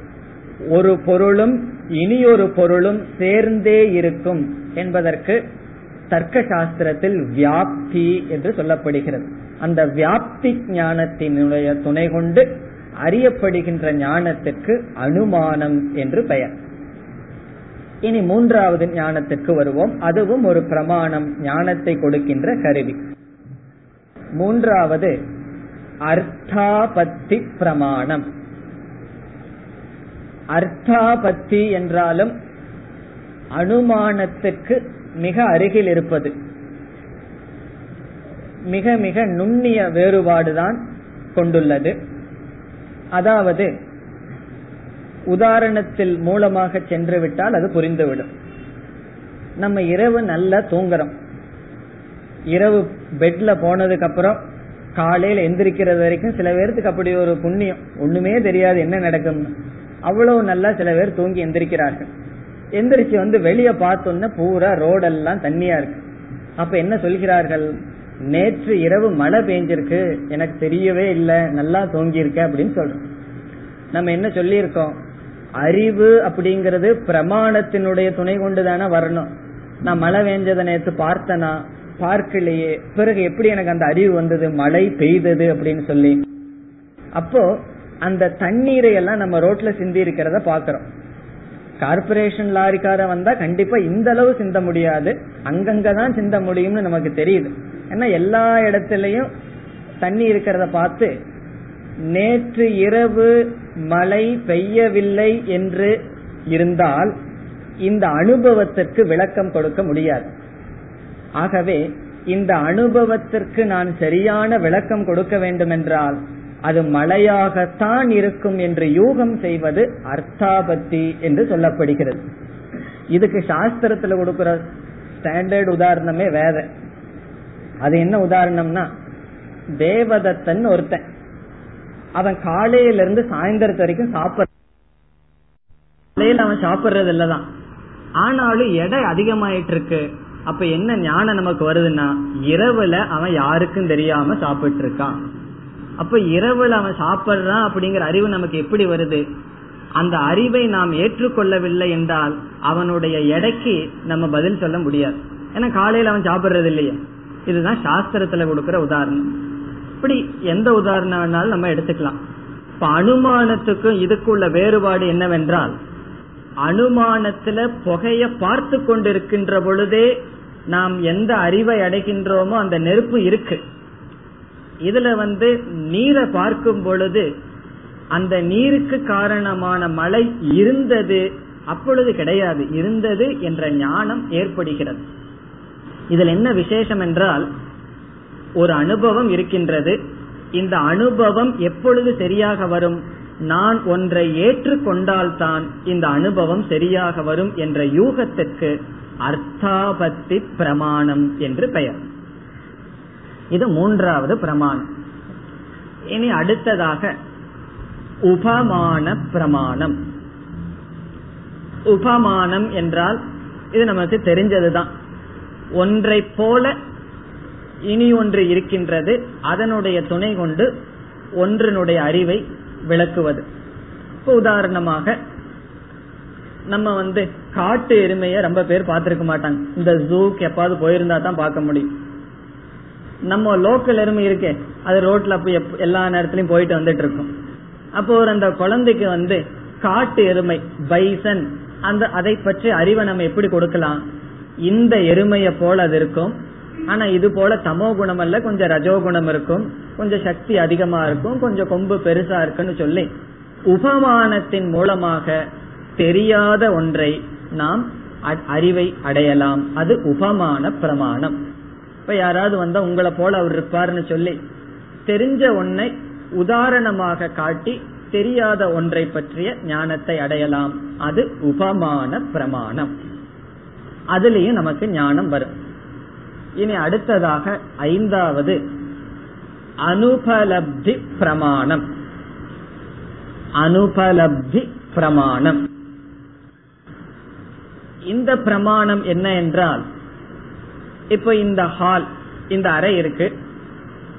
ஒரு பொருளும் இனியொரு பொருளும் சேர்ந்தே இருக்கும் என்பதற்கு தர்க்க சாஸ்திரத்தில் வியாப்தி என்று சொல்லப்படுகிறது. அந்த வியாப்தி ஞானத்தினுடைய துணை கொண்டு அறியப்படுகின்ற ஞானத்துக்கு அனுமானம் என்று பெயர். இனி மூன்றாவது ஞானத்திற்கு வருவோம். அதுவும் ஒரு பிரமாணம் ஞானத்தை கொடுக்கின்ற கருவி. மூன்றாவது அர்த்தாபத்தி பிரமாணம். அர்த்தாபத்தி என்றாலும் அனுமானத்துக்கு மிக அருகில் இருப்பது. மிக மிக நுண்ணிய வேறுபாடுதான் கொண்டுள்ளது. அதாவது உதாரணத்தில் மூலமாக சென்று விட்டால் அது புரிந்துவிடும். நம்ம இரவு நல்லா தூங்குறோம். இரவு பெட்ல போனதுக்கு அப்புறம் காலையில எந்திரிக்கிறது வரைக்கும் சில பேருக்கு அப்படி ஒரு புண்ணியம். ஒண்ணுமே தெரியாது என்ன நடக்கும் அவ்வளவு நல்லா சில பேர் தூங்கி எந்திரிக்கிறார்கள். எந்திரிச்சு வந்து வெளியே பார்த்தோம்னா பூரா ரோடெல்லாம் தண்ணியா இருக்கு. அப்ப என்ன சொல்கிறார்கள்? நேற்று இரவு மழை பெஞ்சிருக்கு. எனக்கு தெரியவே இல்லை. நல்லா தூங்கியிருக்க அப்படின்னு சொல்றோம். நம்ம என்ன சொல்லியிருக்கோம்? அறிவு அப்படிங்கறது பிரமாணத்தினுடைய துணை கொண்டு தானே வரணும். நான் மழை பெஞ்சதை நேற்று பார்த்தனா பார்க்கலையே. பிறகு எப்படி எனக்கு அந்த அறிவு வந்தது? மழை பெய்தது அப்படின்னு சொல்லி. அப்போ அந்த தண்ணீரை எல்லாம் நம்ம ரோட்ல சிந்தி இருக்கிறத பாக்கிறோம் கார்பரேஷன் லாரிக்கார வந்தா கண்டிப்பா இந்த அளவு சிந்த முடியாது. அங்கங்கதான் சிந்த முடியும்னு நமக்கு தெரியுது. ஏன்னா எல்லா இடத்துலயும் தண்ணி இருக்கிறத பார்த்து நேற்று இரவு மழை பெய்யவில்லை என்று இருந்தால் இந்த அனுபவத்திற்கு விளக்கம் கொடுக்க முடியாது. ஆகவே இந்த அனுபவத்திற்கு நான் சரியான விளக்கம் கொடுக்க வேண்டும் என்றால் அது மழையாகத்தான் இருக்கும் என்று யூகம் செய்வது அர்த்தாபத்தி என்று சொல்லப்படுகிறது. இதுக்கு சாஸ்திரத்துல கொடுக்கிற ஸ்டாண்டர்ட் உதாரணமே வேற அது என்ன உதாரணம்னா தேவதத்தன் ஒருத்தன். அவன் காலையில இருந்து சாயந்தரத்து வரைக்கும் சாப்பிட காலையில அவன் சாப்பிடுறது இல்லதான். ஆனாலும் எடை அதிகமாயிட்டு இருக்கு அப்ப என்ன ஞானம் நமக்கு வருதுன்னா இரவுல அவன் யாருக்கும் தெரியாம சாப்பிட்டு இருக்கான் அப்ப இரவுல அவன் சாப்பிடுறான் அப்படிங்கிற அறிவு நமக்கு எப்படி வருது? அந்த அறிவை நாம் ஏற்றுக்கொள்ளவில்லை என்றால் அவனுடைய எடைக்கு நம்ம பதில் சொல்ல முடியாது. ஏன்னா காலையில அவன் சாப்பிடுறது இல்லையே. இதுதான் சாஸ்திரத்துல கொடுக்கிற உதாரணம். இப்படி எந்த உதாரணம் வேணாலும் நம்ம எடுத்துக்கலாம். இப்ப அனுமானத்துக்கும் இதுக்குள்ள வேறுபாடு என்னவென்றால் அனுமானத்துல புகைய பார்த்து கொண்டிருக்கின்ற பொழுதே நாம் எந்த அறிவை அடைகின்றோமோ அந்த நெருப்பு இருக்கு. இதுல வந்து நீரை பார்க்கும் பொழுது அந்த நீருக்கு காரணமான மழை இருந்தது அப்பொழுது கிடையாது. இருந்தது என்ற ஞானம் ஏற்படுகிறது. இதுல என்ன விசேஷம் என்றால் ஒரு அனுபவம் இருக்கின்றது. இந்த அனுபவம் எப்பொழுது சரியாக வரும்? நான் ஒன்றை ஏற்றுக்கொண்டால்தான் இந்த அனுபவம் சரியாக வரும் என்ற யூகத்திற்கு அர்த்தாபத்தி பிரமாணம் என்று பெயர். இது மூன்றாவது பிரமாணம். இனி அடுத்ததாக உபமான பிரமாணம். உபமானம் என்றால் இது நமக்கு தெரிஞ்சதுதான். ஒன்றை போல இனி ஒன்று இருக்கின்றது அதனுடைய துணை கொண்டு ஒன்றினுடைய அறிவை விளக்குவது. இப்போ உதாரணமாக நம்ம வந்து காட்டு எருமைய ரொம்ப பேர் பார்த்திருக்க மாட்டாங்க. இந்த ஜூக்கு எப்பாவது போயிருந்தா தான் பார்க்க முடியும். நம்ம லோக்கல் எருமை இருக்கே அது ரோட்ல போய் எல்லா நேரத்திலயும் போயிட்டு வந்துட்டு இருக்கும். அப்போ ஒரு அந்த குழந்தைக்கு வந்து காட்டு எருமை பைசன் அந்த அதை பற்றி அறிவை நம்ம எப்படி கொடுக்கலாம்? இந்த எருமைய போல அது இருக்கும். ஆனா இது போல தமோ குணம் அல்ல கொஞ்சம் ரஜோ குணம் இருக்கும் கொஞ்சம் சக்தி அதிகமா இருக்கும் கொஞ்சம் கொம்பு பெருசா இருக்குன்னு சொல்லி உபமானத்தின் மூலமாக தெரியாத ஒன்றை நாம் அறிவை அடையலாம். அது உபமான பிரமாணம். இப்ப யாராவது வந்தா உங்களை போல அவர் இருப்பார்னு சொல்லி தெரிஞ்ச ஒன்னை உதாரணமாக காட்டி தெரியாத ஒன்றை பற்றிய ஞானத்தை அடையலாம். அது உபமான பிரமாணம். அதுலயும் நமக்கு ஞானம் வரும். இனி அடுத்ததாக ஐந்தாவது. அனுபலப்தி பிரமாணம். அனுபலப்தி பிரமாணம். இந்த பிரமாணம் என்ன என்றால் இப்ப இந்த ஹால் இந்த அறை இருக்கு.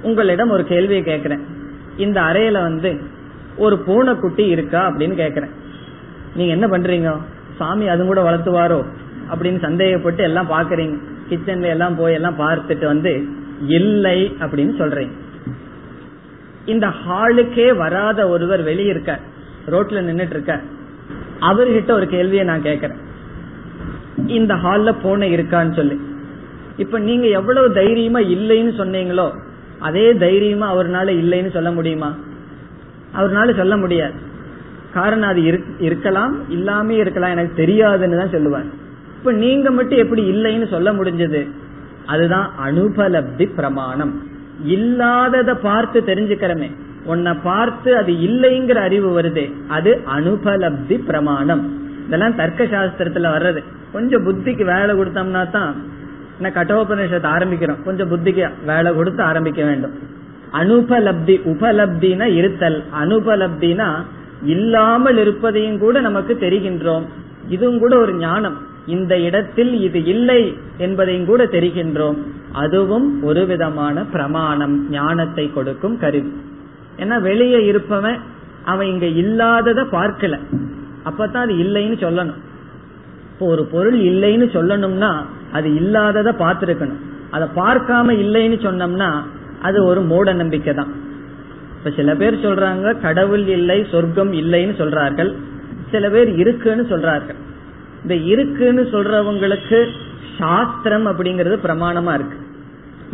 உங்களிடம் ஒரு கேள்வியை கேட்கிறேன். இந்த அறையில வந்து ஒரு பூனைக்குட்டி இருக்கா அப்படின்னு கேக்குறேன் நீங்க என்ன பண்றீங்க? சாமி அது கூட வளர்த்துவாரோ அப்படின்னு சந்தேகப்பட்டு எல்லாம் பாக்குறீங்க கிச்சன்ல எல்லாம் போய் எல்லாம் பார்த்துட்டு வந்து இல்லை அப்படின்னு சொல்றேன். இந்த ஹாலுக்கே வராத ஒருவர் வெளியே இருக்க ரோட்ல நின்றுட்டு இருக்க அவர்கிட்ட ஒரு கேள்வியை நான் கேக்குறேன் இந்த ஹால்ல போன இருக்கான்னு சொல்லி. இப்ப நீங்க எவ்வளவு தைரியமா இல்லைன்னு சொன்னீங்களோ அதே தைரியமா அவர்னால இல்லைன்னு சொல்ல முடியுமா? அவர்னால சொல்ல முடியாது. காரணம் அது இருக்கலாம் இல்லாம இருக்கலாம் எனக்கு தெரியாதுன்னு தான் சொல்லுவார். இப்ப நீங்க மட்டும் எப்படி இல்லைன்னு சொல்ல முடிஞ்சது? அதுதான் அனுபலப்தி பிரமாணம். இல்லாதத பார்த்து தெரிஞ்சுக்கிறமே. உன்னை பார்த்து அது இல்லைங்கிற அறிவு வருது அது அனுபலப்தி பிரமாணம். இதெல்லாம் தர்க்க சாஸ்திரத்துல வர்றது. கொஞ்சம் புத்திக்கு வேலை கொடுத்தோம்னா தான் என்ன கட்டோபனிஷத்தை ஆரம்பிக்கிறோம். கொஞ்சம் புத்திக்கு வேலை கொடுத்து ஆரம்பிக்க வேண்டும். அனுபலப்தி உபலப்தினா இருத்தல். அனுபலப்தினா இல்லாமல் இருப்பதையும் கூட நமக்கு தெரிகின்றோம். இதுவும் கூட ஒரு ஞானம். இந்த இடத்தில் இது இல்லை என்பதையும் கூட தெரிகின்றோம். அதுவும் ஒரு விதமான பிரமாணம் ஞானத்தை கொடுக்கும் கருவி. ஏன்னா வெளியே இருப்பவன் அவன் இங்க இல்லாதத பார்க்கல. அப்பதான் அது இல்லைன்னு சொல்லணும். இப்போ ஒரு பொருள் இல்லைன்னு சொல்லணும்னா அது இல்லாதத பார்த்திருக்கணும். அதை பார்க்காம இல்லைன்னு சொன்னோம்னா அது ஒரு மூட நம்பிக்கை தான். இப்ப சில பேர் சொல்றாங்க கடவுள் இல்லை சொர்க்கம் இல்லைன்னு சொல்றார்கள். சில பேர் இருக்குன்னு சொல்றார்கள். இந்த இருக்குன்னு சொல்றவங்களுக்கு சாஸ்திரம் அப்படிங்கறது பிரமாணமா இருக்கு.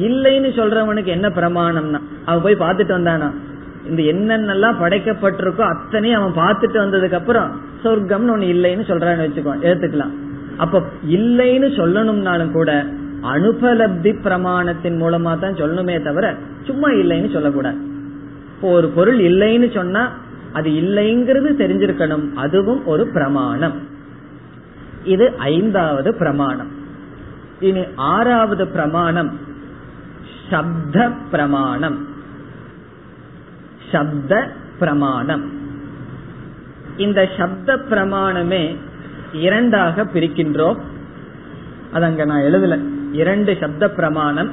இல்லைன்னு சொல்றவனுக்கு என்ன பிரமாணம்னா? அவன் போய் பார்த்துட்டு வந்தானா? இந்த என்னென்னலாம் படைக்கப்பட்டிருக்கோ அத்தனையும் அவன் பார்த்துட்டு வந்ததுக்கு அப்புறம் சொர்க்கம்னு ஒண்ணு இல்லைன்னு சொல்றான்னு வச்சுக்கோ எடுத்துக்கலாம். அப்ப இல்லைன்னு சொல்லணும்னாலும் கூட அனுபலப்தி பிரமாணத்தின் மூலமா தான் சொல்லணுமே தவிர சும்மா இல்லைன்னு சொல்லக்கூடாது. இப்போ ஒரு பொருள் இல்லைன்னு சொன்னா அது இல்லைங்கிறது தெரிஞ்சிருக்கணும் அதுவும் ஒரு பிரமாணம். இது ஐந்தாவது பிரமாணம். இனி ஆறாவது பிரமாணம் சப்த பிரமாணம். சப்த பிரமாணம். இந்த சப்த பிரமாணமே இரண்டாக பிரிக்கின்றோம். அதங்க நான் எழுதல. இரண்டு சப்த பிரமாணம்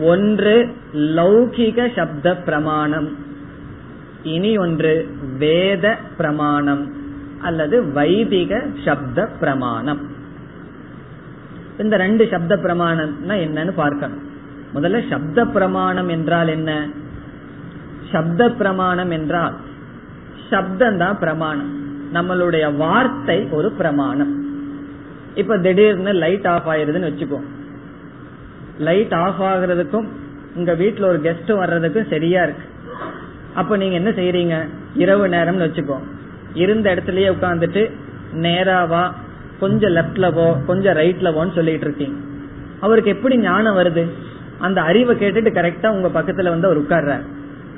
ஒன்று லௌகிக சப்த பிரமாணம் இனி ஒன்று வேத பிரமாணம். அல்லது வைதிக சப்த பிரமாணம். இந்த ரெண்டு சப்த பிரமாணம்னா என்னன்னு பார்க்கணும். முதல்ல சப்த பிரமாணம் என்றால் என்ன? சப்த பிரமாணம் என்றால் சப்தம் தான் பிரமாணம். நம்மளுடைய வார்த்தை ஒரு பிரமாணம். இப்ப திடீர்னு லைட் ஆஃப் ஆயிருதுன்னு வச்சுக்கோ. லைட் ஆஃப் ஆகுறதுக்கும் உங்க வீட்டுல ஒரு கெஸ்ட் வர்றதுக்கும் சரியா இருக்கு. அப்ப நீங்க என்ன செய்யறீங்க? இரவு நேரம்னு வச்சுக்கோ. இருந்த இடத்துலயே உட்காந்துட்டு நேராவா கொஞ்சம் லெப்ட்லவோ கொஞ்சம் ரைட்லவோன்னு சொல்லிட்டு இருக்கீங்க. அவருக்கு எப்படி ஞானம் வருது? அந்த அறிவை கேட்டுட்டு கரெக்டா உங்க பக்கத்துல வந்து அவர் உட்கார்றார்.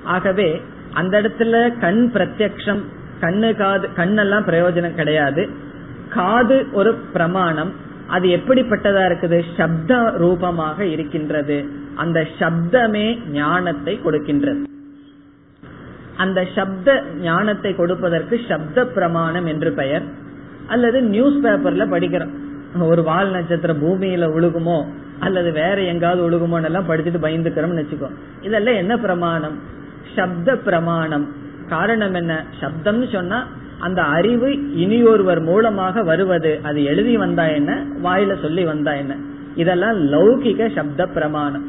ஆகவே அந்த இடத்துல கண் பிரத்யக்ஷம் கண்ணு காது கண்ணெல்லாம் பிரயோஜனம் கிடையாது. காது ஒரு பிரமாணம். அது எப்படிப்பட்டதா இருக்குது? சப்த ரூபமாக இருக்கின்றது. அந்த சப்தமே ஞானத்தை கொடுக்கின்றது. அந்த சப்த ஞானத்தை கொடுப்பதற்கு சப்த பிரமாணம் என்று பெயர். அல்லது நியூஸ் பேப்பர்ல படிக்கிறோம் ஒரு வால் நட்சத்திரம் பூமியில உழுகுமோ அல்லது வேற எங்காவது ஒழுகுமோன்னு எல்லாம் படிச்சுட்டு பயந்துக்கிறோம்னு வச்சுக்கோ. இதெல்லாம் என்ன பிரமாணம்? சப்த பிரமாணம். காரணம் என்ன? சப்தம்னு சொன்னா அந்த அறிவு இனியொருவர் மூலமாக வருவது. அது எழுதி வந்தா என்ன? வாயில சொல்லி வந்தா என்ன? இதெல்லாம் லௌகிக சப்த பிரமாணம்.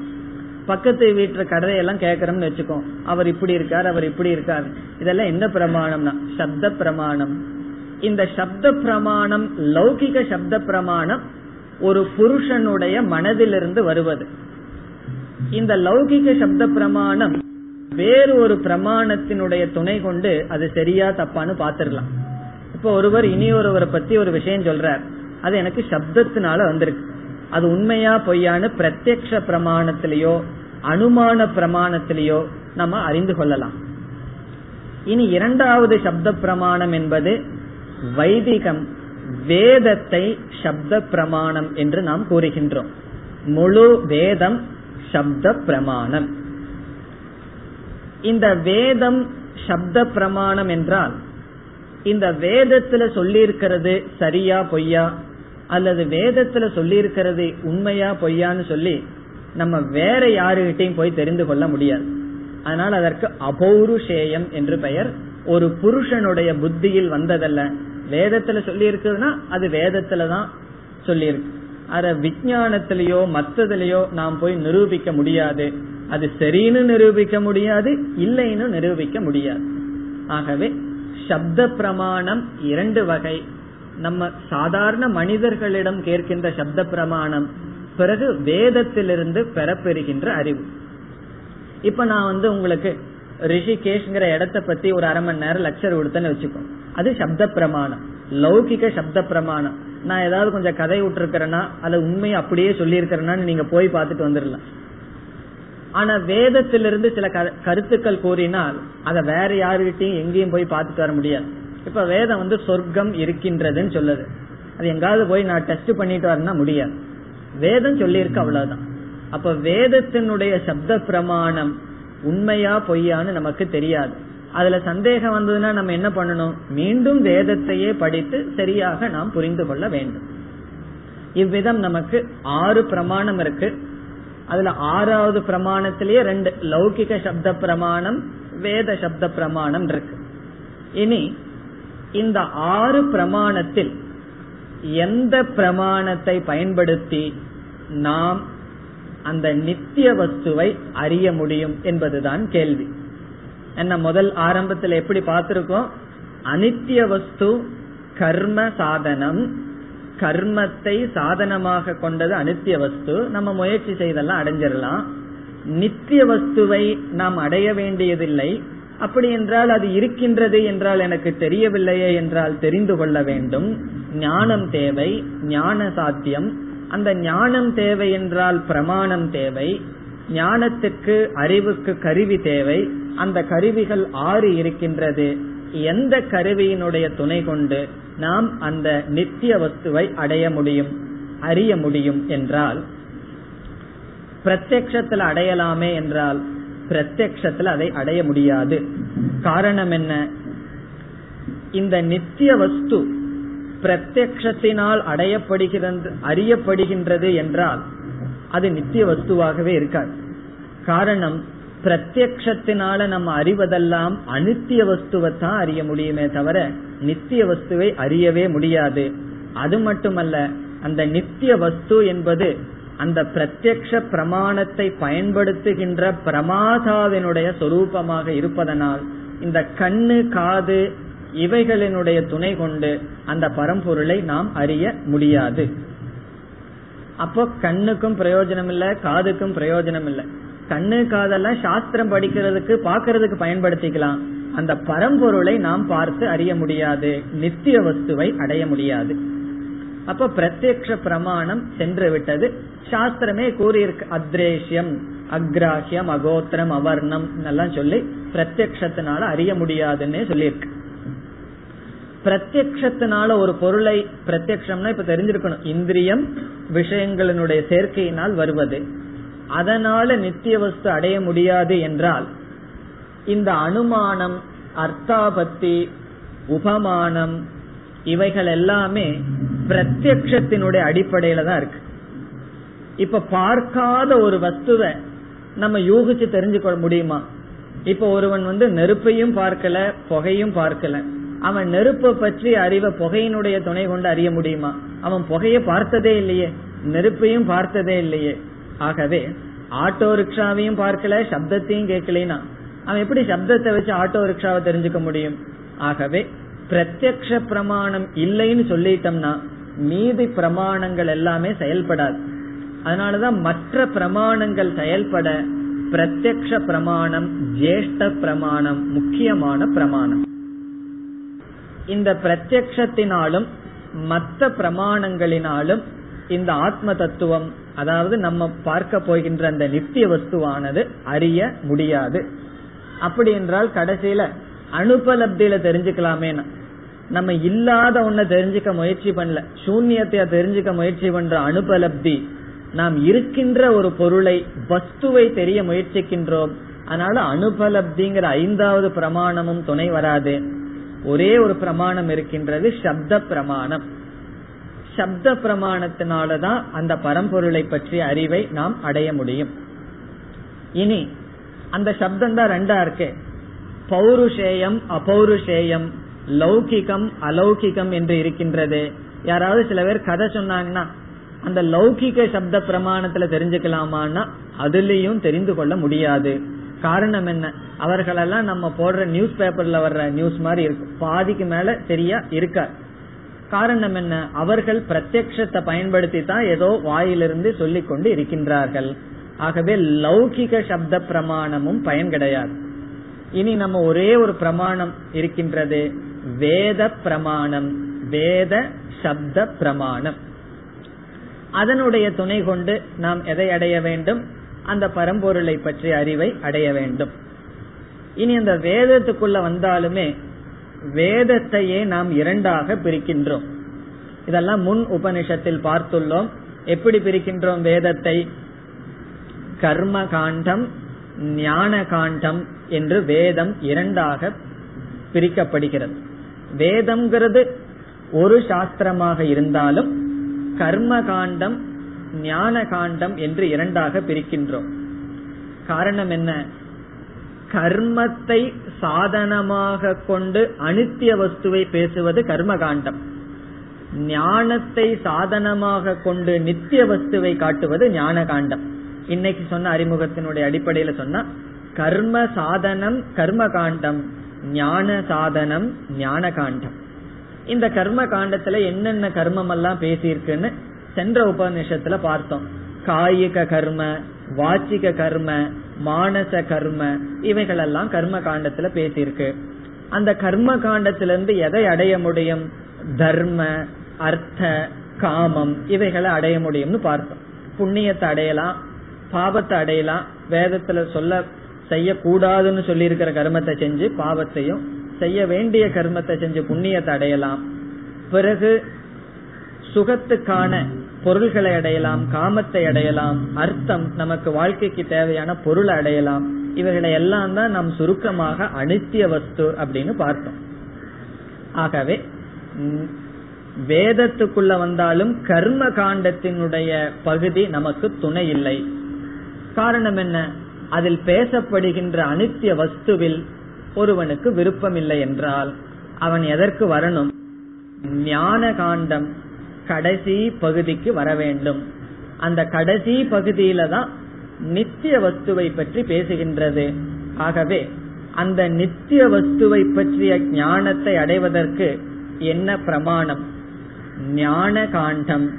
பக்கத்து வீட்டு கதையெல்லாம் கேட்கறோம்னு வச்சுக்கோ. அவர் இப்படி இருக்கார் அவர் இப்படி இருக்கார். இதெல்லாம் என்ன பிரமாணம்னா? சப்த பிரமாணம். இந்த சப்த பிரமாணம் லௌகிக சப்த பிரமாணம் ஒரு புருஷனுடைய மனதிலிருந்து வருவது. இந்த லௌகிக சப்த பிரமாணம் வேறு ஒரு பிரமாணத்தினுடைய துணை கொண்டு அது சரியா தப்பான்னு பாத்துடலாம் இப்ப ஒருவர் இனி ஒருவரை பத்தி ஒரு விஷயம் சொல்றார். அது எனக்கு சப்தத்தினால வந்திருக்கு. அது உண்மையா பொய்யான்னு பிரத்யக்ஷ பிரமாணத்திலேயோ அனுமான பிரமாணத்திலேயோ நம்ம அறிந்து கொள்ளலாம். இனி இரண்டாவது சப்த பிரமாணம் என்பது வைதிகம் வேதத்தை சப்த பிரமாணம் என்று நாம் கூறுகின்றோம். முழு வேதம் சப்த பிரமாணம். இந்த வேதம் சப்த பிரமாணம் என்றால் இந்த வேதத்துல சொல்லி இருக்கிறது சரியா பொய்யா அல்லது வேதத்துல சொல்லி இருக்கிறது உண்மையா பொய்யான்னு சொல்லி நம்ம வேற யாருகிட்டையும் போய் தெரிந்து கொள்ள முடியாது. அதனால் அதற்கு அபௌருஷேயம் என்று பெயர். ஒரு புருஷனுடைய புத்தியில் வந்ததல்ல. வேதத்துல சொல்லி இருக்குதுன்னா அது வேதத்துலதான் சொல்லியிருக்கு. அத விஜயானத்திலேயோ மற்றதுலயோ நாம் போய் நிரூபிக்க முடியாது. அது சரின்னு நிரூபிக்க முடியாது இல்லைன்னு நிரூபிக்க முடியாது. ஆகவே சப்த பிரமாணம் இரண்டு வகை. நம்ம சாதாரண மனிதர்களிடம் கேட்கின்ற சப்த பிரமாணம் பிறகு வேதத்திலிருந்து பெறப்பெறுகின்ற அறிவு. இப்ப நான் வந்து உங்களுக்கு ரிஷிகேஷ்ங்கிற இடத்த பத்தி ஒரு அரை மணி நேரம் லெக்சர் கொடுத்தேன்னு வச்சுக்கோ. அது சப்த பிரமாணம் லௌகிக சப்த பிரமாணம் நான் ஏதாவது கொஞ்சம் கதை விட்டுருக்கிறேன்னா அதை உண்மையை அப்படியே சொல்லியிருக்கிறேன்னா நீங்க போய் பார்த்துட்டு வந்துடலாம். ஆனா வேதத்திலிருந்து சில கருத்துக்கள் கூறினால் அதை வேற யாருகிட்டையும் எங்கேயும் போய் பார்த்துட்டு வர முடியாது. இப்ப வேதம் வந்து சொர்க்கம் இருக்கின்றதுன்னு சொல்லுது. அது எங்காவது போய் நான் டெஸ்ட் பண்ணிட்டு வரனா முடியாது. வேதம் சொல்லியிருக்கு அவ்வளவுதான். அப்ப வேதத்தினுடைய சப்த பிரமாணம் உண்மையா பொய்யான்னு நமக்கு தெரியாது. அதுல சந்தேகம் வந்ததுன்னா நம்ம என்ன பண்ணணும்? மீண்டும் வேதத்தையே படித்து சரியாக நாம் புரிந்து கொள்ள வேண்டும். இவ்விதம் நமக்கு ஆறு பிரமாணம் இருக்கு. அதுல ஆறாவது பிரமாணத்திலேயே ரெண்டு லௌகிக சப்த பிரமாணம் வேத சப்த பிரமாணம் இருக்கு. இனி இந்த ஆறு பிரமாணத்தில் எந்த பிரமாணத்தை பயன்படுத்தி நாம் அந்த நித்திய வஸ்துவை அறிய முடியும் என்பதுதான் கேள்வி. என்ன முதல் ஆரம்பத்தில் எப்படி பார்த்திருக்கோம்? அனித்திய வஸ்து கர்ம சாதனம். கர்மத்தை சாதனமாக கொண்டது அனித்திய வஸ்து. நம்ம முயற்சி செய்தெல்லாம் அடைஞ்சிடலாம் நித்திய வஸ்துவை நாம் அடைய வேண்டியதில்லை. அப்படி என்றால் அது இருக்கின்றது என்றால் எனக்கு தெரியவில்லையே என்றால் தெரிந்து கொள்ள வேண்டும். ஞானம் தேவை ஞான சாத்தியம். அந்த ஞானம் தேவை என்றால் பிரமாணம் தேவை. ஞானத்துக்கு அறிவுக்கு கருவி தேவை. அந்த கருவிகள் ஆறு இருக்கின்றது. எந்த கருவியினுடைய துணை கொண்டு நாம் அந்த நித்திய வஸ்துவை அடைய முடியும் அறிய முடியும் என்றால் பிரத்யக்ஷத்தில் அடையலாமே என்றால் பிரத்யத்துல அதை அடைய முடியாது. காரணம் என்ன? இந்த நித்திய வஸ்து பிரத்யத்தினால் அடையப்படுகிறது அறியப்படுகின்றது என்றால் அது நித்திய வஸ்துவாகவே இருக்காது. காரணம் பிரத்யத்தினால நம்ம அறிவதெல்லாம் அனித்திய வஸ்துவை தான் அறிய முடியுமே தவிர நித்திய வஸ்துவை அறியவே முடியாது. அது மட்டுமல்ல அந்த நித்திய வஸ்து என்பது அந்த பிரத்யக்ஷ பிரமாணத்தை பயன்படுத்துகின்ற பிரமாதாவினுடைய சொரூபமாக இருப்பதனால் இந்த கண்ணு காது இவைகளினுடைய துணை கொண்டு அந்த பரம்பொருளை நாம் அறிய முடியாது. அப்போ கண்ணுக்கும் பிரயோஜனம் இல்லை காதுக்கும் பிரயோஜனம் இல்லை கண்ணு காதெல்லாம் சாஸ்திரம் படிக்கிறதுக்கு பாக்கிறதுக்கு பயன்படுத்திக்கலாம். அந்த பரம்பொருளை நாம் பார்த்து அறிய முடியாது. நித்திய வஸ்துவை அடைய முடியாது. அப்ப பிரத்யக்ஷ பிரமாணம் சென்று விட்டது சாஸ்திரமே கூறியிருக்கு அத்ரேஷ்யம் அக்ராஹியம் அகோத்திரம் அவர்ணம் எல்லாம் சொல்லி பிரத்யக்ஷத்தினால அறிய முடியாதுன்னே சொல்லியிருக்கு. பிரத்யக்ஷத்தினால ஒரு பொருளை பிரத்யக்ஷம்னா இப்ப தெரிஞ்சிருக்கணும். இந்திரியம் விஷயங்களினுடைய சேர்க்கையினால் வருவது. அதனால நித்திய வஸ்து அடைய முடியாது என்றால் இந்த அனுமானம் அர்த்தாபத்தி உபமானம் இவைகள் எல்லாமே பிரத்யக்ஷத்தினுடைய அடிப்படையில தான் இருக்கு. இப்ப பார்க்காத ஒரு வஸ்துவை நம்ம யூகிச்சு தெரிஞ்சுக்க முடியுமா? இப்ப ஒருவன் வந்து நெருப்பையும் பார்க்கல புகையும் பார்க்கல. அவன் நெருப்பை பற்றி அறிவை புகையினுடைய துணை கொண்டு அறிய முடியுமா? அவன் புகையை பார்த்ததே இல்லையே நெருப்பையும் பார்த்ததே இல்லையே. ஆகவே ஆட்டோ ரிக்ஷாவையும் பார்க்கல சப்தத்தையும் கேட்கலனா அவன் எப்படி சப்தத்தை வச்சு ஆட்டோ ரிக்ஷாவை தெரிஞ்சுக்க முடியும்? ஆகவே பிரத்யக்ஷ பிரமாணம் இல்லைன்னு சொல்லிட்டோம்னா மீதி பிரமாணங்கள் எல்லாமே செயல்படாது. அதனாலதான் மற்ற பிரமாணங்கள் செயல்பட பிரத்யக்ஷ பிரமாணம் ஜேஷ்ட பிரமாணம் முக்கியமான பிரமாணம். இந்த பிரத்யக்ஷத்தினாலும் மற்ற பிரமாணங்களினாலும் இந்த ஆத்ம தத்துவம் அதாவது நம்ம பார்க்க போகின்ற அந்த நித்திய வஸ்துவானது அறிய முடியாது. அப்படி என்றால் கடைசியில அனுபலப்தியில தெரிஞ்சுக்கலாமே நம்ம இல்லாத ஒன்ன தெரிஞ்சுக்க முயற்சி பண்ணல. சூன்யத்தை தெரிஞ்சுக்க முயற்சி பண்ற அனுபலப்தி. நாம் இருக்கின்ற ஒரு பொருளை வஸ்துவை தெரிய முயற்சிக்கின்றோம். அதனால அனுபலப்திங்கிற ஐந்தாவது பிரமாணமும் துணை வராது. ஒரே ஒரு பிரமாணம் இருக்கின்றது சப்த பிரமாணம். சப்த பிரமாணத்தினாலதான் அந்த பரம்பொருளை பற்றிய அறிவை நாம் அடைய முடியும். இனி அந்த சப்தம் தான் ரெண்டா இருக்கு. பௌருஷேயம் அபௌருஷேயம் லௌகிகம் அலௌகிகம் என்று இருக்கின்றது. யாராவது சில பேர் கதை சொன்னாங்கன்னா அந்த லௌகிக சப்த பிரமாணத்துல தெரிஞ்சுக்கலாமான்னா அதுலயும் தெரிந்து கொள்ள முடியாது. காரணம் என்ன? அவர்களெல்லாம் நம்ம போடுற நியூஸ் பேப்பர்ல வர்ற நியூஸ் மாதிரி இருக்கும் பாதிக்கு மேல சரியா இருக்கா காரணம் என்ன? அவர்கள் பிரத்யத்தை பயன்படுத்தி தான் ஏதோ வாயிலிருந்து சொல்லிக் கொண்டு இருக்கின்றார்கள். ஆகவே லௌகிக சப்த பிரமாணமும் பயன் கிடையாது. இனி நம்ம ஒரே ஒரு பிரமாணம் இருக்கின்றது. வேத பிரமாணம் வேத சப்த பிரமாணம். அதனுடைய துணை கொண்டு நாம் எதை அடைய வேண்டும்? அந்த பரம்பொருளை பற்றிய அறிவை அடைய வேண்டும். இனி அந்த வேதத்துக்குள்ள வந்தாலுமே வேதத்தையே நாம் இரண்டாக பிரிக்கின்றோம். இதெல்லாம் முன் உபனிஷத்தில் பார்த்துள்ளோம். எப்படி பிரிக்கின்றோம் வேதத்தை? கர்ம காண்டம் ஞான காண்டம் என்று வேதம் இரண்டாக பிரிக்கப்படுகிறது. வேதம்ங்கிறது ஒரு சாஸ்திரமாக இருந்தாலும் கர்ம காண்டம் ஞான காண்டம் என்று இரண்டாக பிரிக்கின்றோம். காரணம் என்ன? கர்மத்தை சாதனமாக கொண்டு அனித்திய வஸ்துவை பேசுவது கர்ம காண்டம் ஞானத்தை சாதனமாக கொண்டு நித்திய வஸ்துவை காட்டுவது ஞான காண்டம் இன்னைக்கு சொன்ன அறிமுகத்தினுடைய அடிப்படையில சொன்னா கர்ம சாதனம் கர்ம காண்டம் ஞான சாதனம் ஞான காண்டம் இந்த கர்ம காண்டத்துல என்னென்ன கர்மம் எல்லாம் பேசியிருக்குன்னு சென்ற உபநிஷத்துல பார்த்தோம். காயிக கர்ம வாச்சிக கர்ம மானச கர்ம இவைகளெல்லாம் கர்ம காண்டத்துல பேசியிருக்கு. அந்த கர்ம காண்டத்திலிருந்து எதை அடைய முடியும்? தர்ம அர்த்த காமம் இவைகளை அடைய முடியும்னு பார்த்தோம். புண்ணியத்தை அடையலாம் பாவத்தை அடையலாம் வேதத்துல சொல்ல செய்யக்கூடாதுன்னு சொல்லி இருக்கிற கர்மத்தை செஞ்சு பாவத்தையும் செய்ய வேண்டிய கர்மத்தை செஞ்சு புண்ணியத்தை அடையலாம். பிறகு சுகத்துக்கான பொருள்களை அடையலாம் காமத்தை அடையலாம் அர்த்தம் நமக்கு வாழ்க்கைக்கு தேவையான பொருளை அடையலாம். இவைகளை எல்லாம் தான் நாம் சுருக்கமாக அனித்திய வஸ்து அப்படின்னு பார்த்தோம். ஆகவே வேதத்துக்குள்ள வந்தாலும் கர்ம காண்டத்தினுடைய பகுதி நமக்கு துணை இல்லை. காரணம் என்ன? அதில் பேசப்படுகின்ற அனித்திய வஸ்துவில் ஒருவனுக்கு விருப்பம் இல்லை என்றால் அவன் எதற்கு வரணும்? ஞான காண்டம் கடைசி பகுதிக்கு வர வேண்டும். அந்த கடைசி பகுதியில தான் நித்திய வஸ்துவை பற்றி பேசுகின்றது. ஆகவே அந்த நித்திய வஸ்துவை பற்றிய ஞானத்தை அடைவதற்கு என்ன பிரமாணம்? ஞான காண்டம்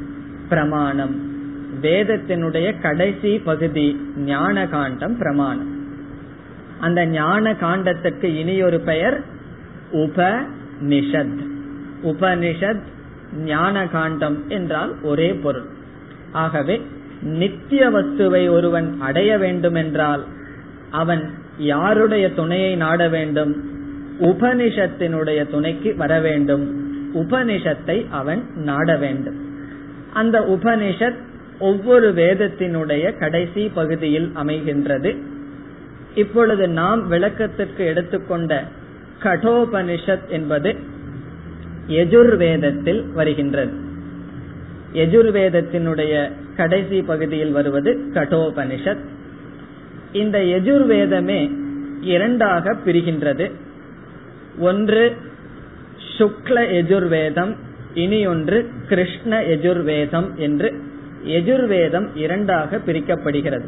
பிரமாணம். வேதத்தினுடைய கடைசி பகுதி ஞான காண்டம் பிரமாணம். அந்த ஞான காண்டத்துக்கு இனியொரு பெயர் உபனிஷத் உபனிஷத் ஞான காண்டம் என்றால் ஒரே பொருள். ஆகவே நித்திய வஸ்துவை ஒருவன் அடைய வேண்டும் என்றால் அவன் யாருடைய துணையை நாட வேண்டும்? உபனிஷத்தினுடைய துணைக்கு வர வேண்டும். உபனிஷத்தை அவன் நாட வேண்டும். அந்த உபனிஷத் ஒவ்வொரு வேதத்தினுடைய கடைசி பகுதியில் அமைகின்றது. இப்பொழுது நாம் விளக்கத்திற்கு எடுத்துக்கொண்ட கடோபனிஷத் என்பது எஜுர்வேதத்தில் வருகின்றது. எஜுர்வேதத்தினுடைய கடைசி பகுதியில் வருவது கடோபனிஷத் இந்த எஜுர்வேதமே இரண்டாக பிரிகின்றது. ஒன்று சுக்ல எஜுர்வேதம் இனி ஒன்று கிருஷ்ண எஜுர்வேதம் என்று எஜுர்வேதம் இரண்டாக பிரிக்கப்படுகிறது.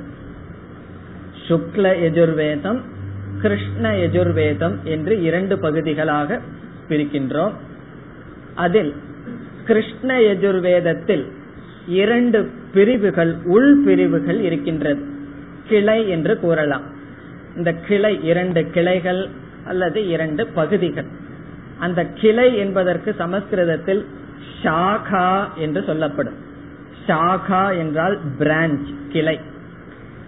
சுக்ல எஜுர்வேதம் கிருஷ்ண எஜுர்வேதம் என்று இரண்டு பகுதிகளாக பிரிக்கின்றோம். அதில் கிருஷ்ண எஜுர்வேதத்தில் இரண்டு பிரிவுகள் உள் பிரிவுகள் இருக்கின்றது. கிளை என்று கூறலாம். இந்த கிளை இரண்டு கிளைகள் அல்லது இரண்டு பகுதிகள். அந்த கிளை என்பதற்கு சமஸ்கிருதத்தில் ஷாகா என்று சொல்லப்படும். சாகா என்றால் பிரான்ச் கிளை.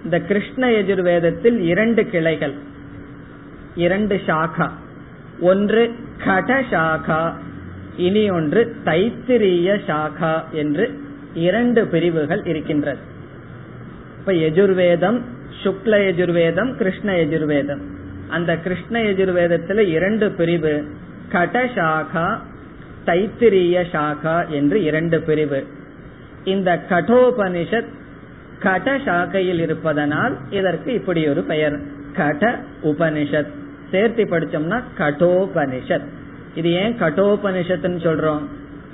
இந்த கிருஷ்ண எஜுர்வேதத்தில் இரண்டு கிளைகள் இரண்டு சாகா. ஒன்று கடசாகா இனி ஒன்று தைத்திரிய சாகா என்று இரண்டு பிரிவுகள் இருக்கின்றது. இப்ப எஜுர்வேதம் சுக்ல எஜுர்வேதம் கிருஷ்ண எஜுர்வேதம் அந்த கிருஷ்ண எஜுர்வேதத்துல இரண்டு பிரிவு கடசாகா தைத்திரிய சாகா என்று இரண்டு பிரிவு. இந்த கடோபனிஷத் கட சாக்கையில் இருப்பதனால் இதற்கு இப்படி ஒரு பெயர். கட உபனிஷத். சேர்த்தி படிச்சோம்னா கடோபனிஷத் இது ஏன் கடோபனிஷத்துன்னு சொல்றோம்?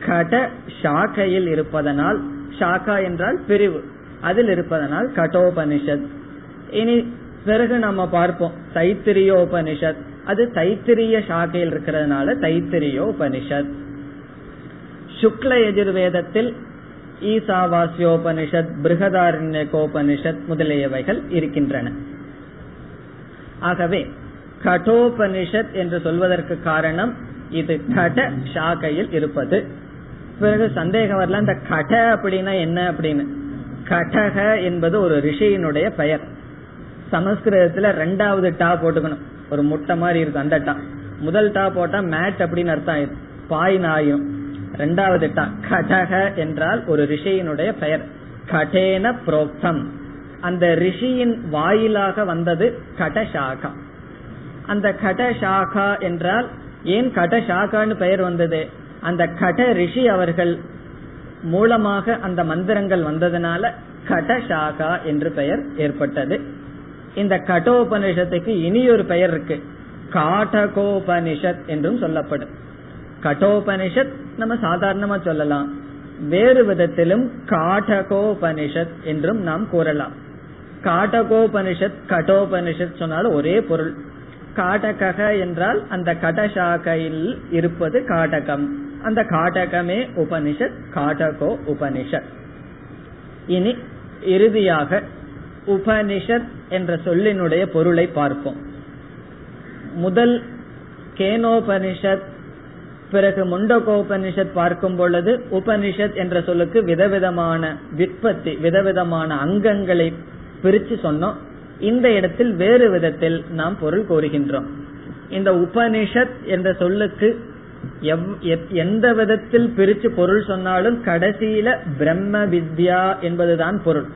கட சாக்கையில் இருப்பதனால் சாக்கா என்றால் பிரிவு. அதில் இருப்பதனால் கடோபனிஷத் இனி பிறகு நம்ம பார்ப்போம். தைத்திரியோபனிஷத். அது தைத்திரிய சாக்கையில் இருக்கிறதுனால தைத்திரியோபனிஷத். சுக்ல எஜுர்வேதத்தில் ஈசாவாசியோபனிஷத் பிருகதாரண்யகோபனிஷத் முதலியவைகள் இருக்கின்றன. ஆகவே கடோபனிஷத் என்று சொல்வதற்கு காரணம் இது கட சாக்கையில் இருப்பது. பிறகு சந்தேகம் வரல இந்த கட அப்படின்னா என்ன அப்படின்னு. கடக என்பது ஒரு ரிஷியினுடைய பெயர். சமஸ்கிருதத்துல ரெண்டாவது டா போட்டுக்கணும். ஒரு முட்டை மாதிரி இருக்கும் அந்த டா. முதல் டா போட்டா மேட் அப்படின்னு அர்த்தம் ஆயிரும். பாய் நாயும் ரெண்டாவது டா கடக என்றால் ஒரு ரிஷியினுடைய பெயர். கடேன புரோக்தம். அந்த ரிஷியின் வாயிலாக வந்தது கடசாகா அந்த கடசாகா என்றால் ஏன் கடசாகான்னு பெயர் வந்தது? அந்த கட ரிஷி அவர்கள் மூலமாக அந்த மந்திரங்கள் வந்ததுனால கடசாகா என்று பெயர் ஏற்பட்டது. இந்த கடோபனிஷத்துக்கு இனி ஒரு பெயர் இருக்கு. காட்டகோபனிஷத் என்றும் சொல்லப்படும். கடோபனிஷத் நம்ம சாதாரணமா சொல்லலாம். வேறு விதத்திலும் காட்டகோபனிஷத் என்றும் நாம் கூறலாம். காட்டகோபனிஷத் கடோபனிஷத் சொன்னாலும் ஒரே பொருள். காட்டக என்றால் அந்த கடசாகையில் இருப்பது காட்டகம். அந்த காட்டகமே உபனிஷத் காட்டகோ உபனிஷத். இனி இறுதியாக உபனிஷத் என்ற சொல்லினுடைய பொருளை பார்ப்போம். முதல் கேனோபனிஷத் பிறகு முண்டகோபனிஷத் பார்க்கும் பொழுது உபனிஷத் என்ற சொல்லுக்கு விதவிதமான விற்பத்தி விதவிதமான அங்கங்களை பிரிச்சு சொன்னோம். இந்த இடத்தில் வேறு விதத்தில் நாம் பொருள் கோருகின்றோம் இந்த உபனிஷத் என்ற சொல்லுக்கு எந்த விதத்தில் பிரிச்சு பொருள் சொன்னாலும் கடைசியில பிரம்ம வித்யா என்பதுதான் பொருள்.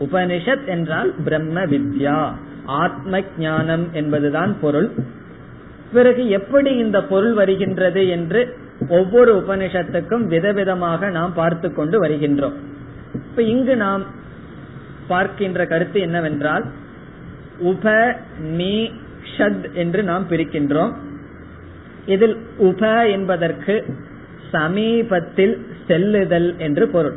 உபனிஷத் என்றால் பிரம்ம வித்யா ஆத்ம ஞானம் என்பதுதான் பொருள். பிறகு எப்படி இந்த பொருள் வருகின்றது என்று ஒவ்வொரு உபனிஷத்துக்கும் விதவிதமாக நாம் பார்த்து கொண்டு வருகின்றோம். இப்ப இங்கு நாம் பார்க்கின்ற கருத்து என்னவென்றால் உப நீ ஷத் என்று நாம் பிரிக்கின்றோம். இதில் உப என்பதற்கு சமீபத்தில் செல்லுதல் என்று பொருள்.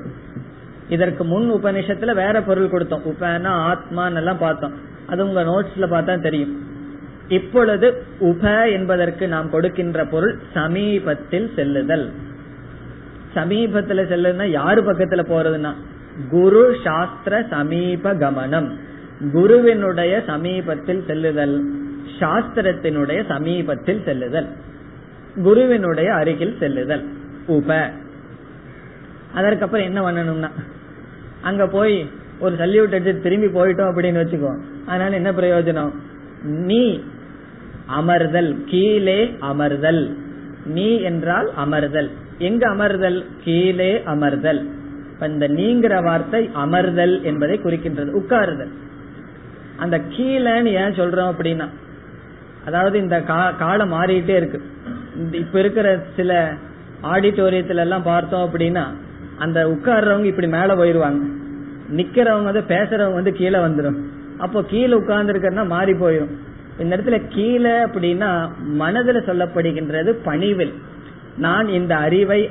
இதற்கு முன் உபனிஷத்துல வேற பொருள் கொடுத்தோம். உபனா ஆத்மான்னு எல்லாம் பார்த்தோம். அது உங்க நோட்ஸ்ல பார்த்தா தெரியும். இப்பொழுது உப என்பதற்கு நாம் கொடுக்கின்ற பொருள் சமீபத்தில் செல்லுதல். சமீபத்துல செல்லுன்னா யாரு பக்கத்துல போறதுன்னா? குரு சாஸ்திர சமீப கமனம். குருவினுடைய சமீபத்தில் செல்லுதல் சாஸ்திரத்தினுடைய சமீபத்தில் செல்லுதல் குருவினுடைய அருகில் செல்லுதல் உப. அதற்கப்புறம் என்ன பண்ணணும்னா அங்க போய் ஒரு சல்யூட் அடிச்சு திரும்பி போயிட்டோம் அப்படின்னு வச்சுக்கோ. அதனால என்ன பிரயோஜனம்? நீ அமர்தல் கீழே அமர்தல். நீ என்றால் அமர்தல். எங்க அமர்தல்? கீழே அமர்தல். இந்த நீங்கிற வார்த்தை அமர்தல் என்பதை குறிக்கின்றது உட்காருதல். அந்த கீழேன்னு ஏன் சொல்றோம் அப்படின்னா அதாவது இந்த காலம் மாறிட்டே இருக்கு. இப்ப இருக்கிற சில ஆடிட்டோரியத்துல எல்லாம் பார்த்தோம் அப்படின்னா அந்த உட்கார்றவங்க இப்படி மேல போயிருவாங்க. நிக்கிறவங்க வந்து பேசுறவங்க வந்து கீழே வந்துடும் அப்போ கீழே உட்கார்ந்து மாறி போயிடும் இந்த இடத்துல கீழே அப்படின்னா மனதில் சொல்லப்படுகின்றது பணிவில். நான் இந்த அறிவை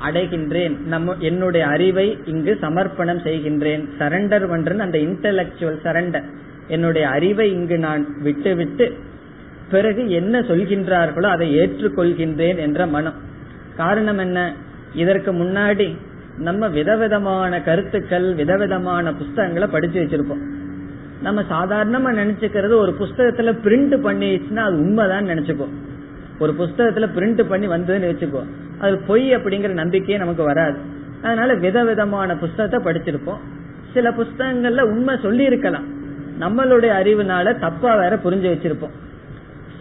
அடைகின்றேன். நம்ம என்னுடைய அறிவை இங்கு சமர்ப்பணம் செய்கின்றேன். சரண்டர் பண்றேன் அந்த இன்டலக்சுவல் சரண்டர் என்னுடைய அறிவை இங்கு நான் விட்டு விட்டு பிறகு என்ன சொல்கின்றார்களோ அதை ஏற்றுக்கொள்கின்றேன் என்ற மனம். காரணம் என்ன? இதற்கு முன்னாடி நம்ம விதவிதமான கருத்துக்கள் விதவிதமான புஸ்தகங்களை படிச்சு வச்சிருப்போம். நம்ம சாதாரணமா நினைச்சுக்கிறது ஒரு புஸ்தகத்துல பிரிண்ட் பண்ணிடுச்சுன்னா அது உண்மைதான் நினைச்சுக்கோ. ஒரு புஸ்தகத்துல பிரிண்ட் பண்ணி வந்ததுன்னு வச்சுக்கோ. அது பொய் அப்படிங்கிற நம்பிக்கையே நமக்கு வராது. அதனால விதவிதமான புஸ்தகத்தை படிச்சிருப்போம். சில புஸ்தகங்கள்ல உண்மை சொல்லி இருக்கலாம் நம்மளுடைய அறிவுனால தப்பா வேற புரிஞ்சு வச்சிருப்போம்.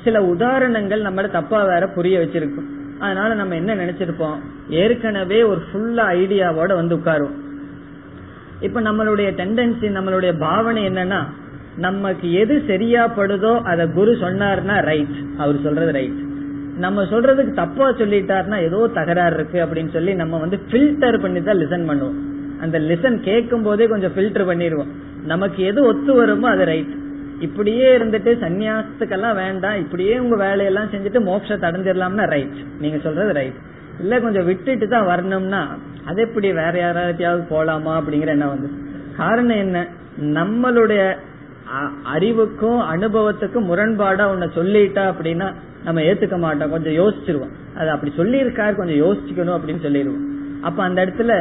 சில உதாரணங்கள் நம்மள தப்பா வேற புரிய வச்சிருக்கும். அதனால நம்ம என்ன நினைச்சிருப்போம்? ஏற்கனவே ஒரு ஃபுல்லா ஐடியாவோட வந்து உட்காருவோம். இப்ப நம்மளுடைய டெண்டன்சி நம்மளுடைய பாவனை என்னன்னா நமக்கு எது சரியா படுதோ அத குரு சொன்னார்னா ரைட் அவர் சொல்றது ரைட் நம்ம சொல்றதுக்கு தப்பா சொல்லிட்டாருன்னா ஏதோ தகராறு இருக்கு அப்படின்னு சொல்லி நம்ம வந்து ஃபில்டர் பண்ணி தான் லிசன் பண்ணுவோம். அந்த லிசன் கேட்கும் போதே கொஞ்சம் ஃபில்டர் பண்ணிடுவோம். நமக்கு எது ஒத்து வருமோ அது ரைட் இப்படியே இருந்துட்டு சன்னியாசத்துக்கெல்லாம் வேண்டாம். இப்படியே உங்க வேலையெல்லாம் செஞ்சுட்டு மோட்சத்தை அடைஞ்சிடலாம்னா ரைட் நீங்க சொல்றது ரைட் இல்ல கொஞ்சம் விட்டுட்டு தான் வரணும்னா அது எப்படி வேற யாராவது போலாமா அப்படிங்கிற என்ன வந்து. காரணம் என்ன? நம்மளுடைய அறிவுக்கும் அனுபவத்துக்கும் முரண்பாடா உன்னை சொல்லிட்டா அப்படின்னா நம்ம ஏத்துக்க மாட்டோம். கொஞ்சம் யோசிச்சிருவோம். அது அப்படி சொல்லியிருக்காரு கொஞ்சம் யோசிச்சுக்கணும் அப்படின்னு சொல்லிடுவோம் அப்ப அந்த இடத்துல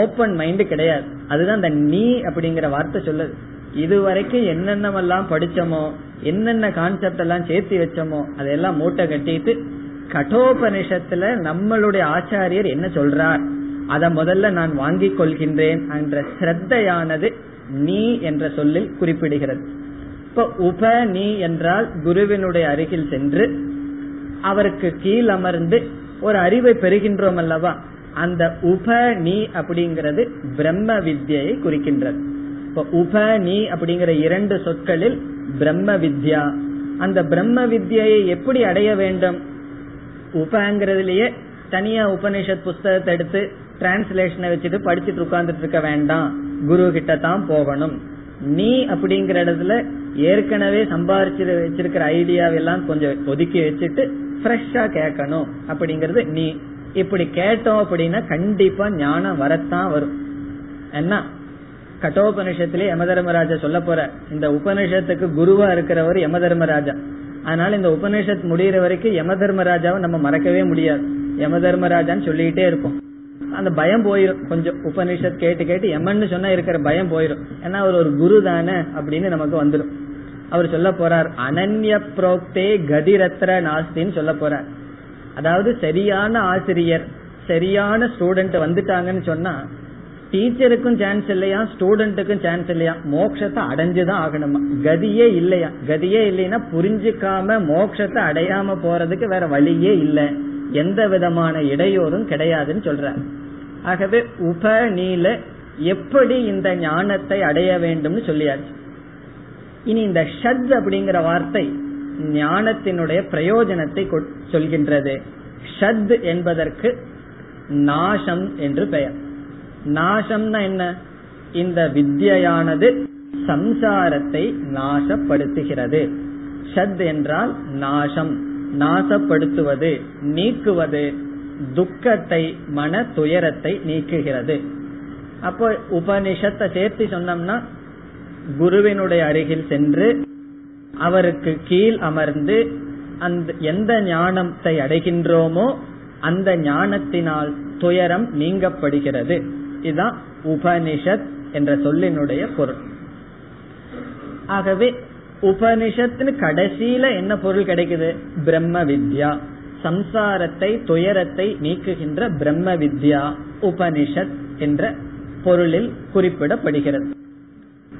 ஓப்பன் மைண்ட் கிடையாது. அதுதான் அந்த நீ அப்படிங்கிற வார்த்தை சொல்லுது. இது வரைக்கும் என்னென்னவெல்லாம் படிச்சோமோ என்னென்ன கான்செப்ட் எல்லாம் சேர்த்து வச்சோமோ அதெல்லாம் மூட்டை கட்டிட்டு கடோபனிஷத்துல நம்மளுடைய ஆச்சாரியர் என்ன சொல்றார்? அதை முதல்ல நான் வாங்கிக் கொள்கின்றேன் என்ற ஸ்ரத்தையானது நீ என்ற சொல்லில் குறிப்பிடுகிறது. இப்ப உப நீ என்றால் குருவினுடைய அருகில் சென்று அவருக்கு கீழ் அமர்ந்து ஒரு அறிவை பெறுகின்றோம் அல்லவா? அந்த உப நீ அப்படிங்கிறது பிரம்ம வித்யை குறிக்கின்றது. இப்ப உப நீ அப்படிங்கிற இரண்டு சொற்களில் பிரம்ம வித்யா. அந்த பிரம்ம வித்யை எப்படி அடைய வேண்டும்? உபங்கிறதுலயே தனியா உபனிஷத் புஸ்தகத்தை எடுத்து டிரான்ஸ்லேஷனை வச்சுட்டு படிச்சுட்டு உட்கார்ந்துட்டு இருக்க வேண்டாம். குரு கிட்ட தான் போகணும். நீ அப்படிங்கிற இடத்துல ஏற்கனவே சம்பாரிச்சு வச்சிருக்கிற ஐடியாவெல்லாம் கொஞ்சம் ஒதுக்கி வச்சுட்டு ஃப்ரெஷ்ஷா கேட்கணும் அப்படிங்கறது நீ. இப்படி கேட்டோம் அப்படின்னா கண்டிப்பா ஞானம் வரத்தான் வரும். என்ன? கட்டோபனிஷத்திலே யமதர்மராஜா சொல்ல போற இந்த உபனிஷத்துக்கு குருவா இருக்கிறவர் யமதர்மராஜா. அதனால இந்த உபநிஷத் முடிகிற வரைக்கும் யமதர்மராஜாவை நம்ம மறக்கவே முடியாது. யமதர்மராஜான்னு சொல்லிக்கிட்டே இருப்போம். அந்த பயம் போயிடும் கொஞ்சம் உபநிஷத் கேட்டு கேட்டு எமன்னு சொன்னா இருக்கிற பயம் போயிரும். ஏன்னா அவர் ஒரு குரு தானே அப்படின்னு நமக்கு வந்துடும் அவர் சொல்ல போறார் அனன்ய புரோக்தே கதிரத்ர நாஸ்தின்னு சொல்ல போறார். அதாவது சரியான ஆசிரியர் சரியான ஸ்டூடெண்ட் வந்துட்டாங்கன்னு சொன்னா டீச்சருக்கும் சான்ஸ் இல்லையா? ஸ்டூடெண்ட்டுக்கும் சான்ஸ் இல்லையா? மோட்சத்தை அடைஞ்சுதான் ஆகணுமா. கதியே இல்லையா? கதியே இல்லைன்னா புரிஞ்சுக்காம மோட்சத்தை அடையாம போறதுக்கு வேற வழியே இல்லை. எந்த விதமான இடையூறும் கிடையாதுன்னு சொல்ற ஆகவே உபநீல எப்படி இந்த ஞானத்தை அடைய வேண்டும்னு சொல்லியாச்சு. இனி இந்த ஷத் அப்படிங்கிற வார்த்தை ஞானத்தினுடைய பிரயோஜனத்தை சொல்கின்றது. ஷத் என்பதற்கு நாசம் என்று பெயர். நாசம்னா என்ன? இந்த வித்யானது சம்சாரத்தை நாசப்படுத்துகிறது. ஷத் என்றால் நாசம். நாசப்படுத்துவது நீக்குவது துக்கத்தை மன துயரத்தை நீக்குகிறது. அப்போ உபனிஷத்தை சேர்த்து சொன்னோம்னா குருவினுடைய அருகில் சென்று அவருக்கு கீழ் அமர்ந்து அந்த எந்த ஞானத்தை அடைகின்றோமோ அந்த ஞானத்தினால் துயரம் நீங்கப்படுகிறது. இதுதான் உபனிஷத் என்ற சொல்லினுடைய பொருள். ஆகவே உபனிஷத்துன்னு கடைசியில என்ன பொருள் கிடைக்குது? பிரம்ம வித்யா. சம்சாரத்தை துயரத்தை நீக்குகின்ற பிரம்ம வித்யா உபனிஷத் என்ற பொருளில் குறிப்பிடப்படுகிறது.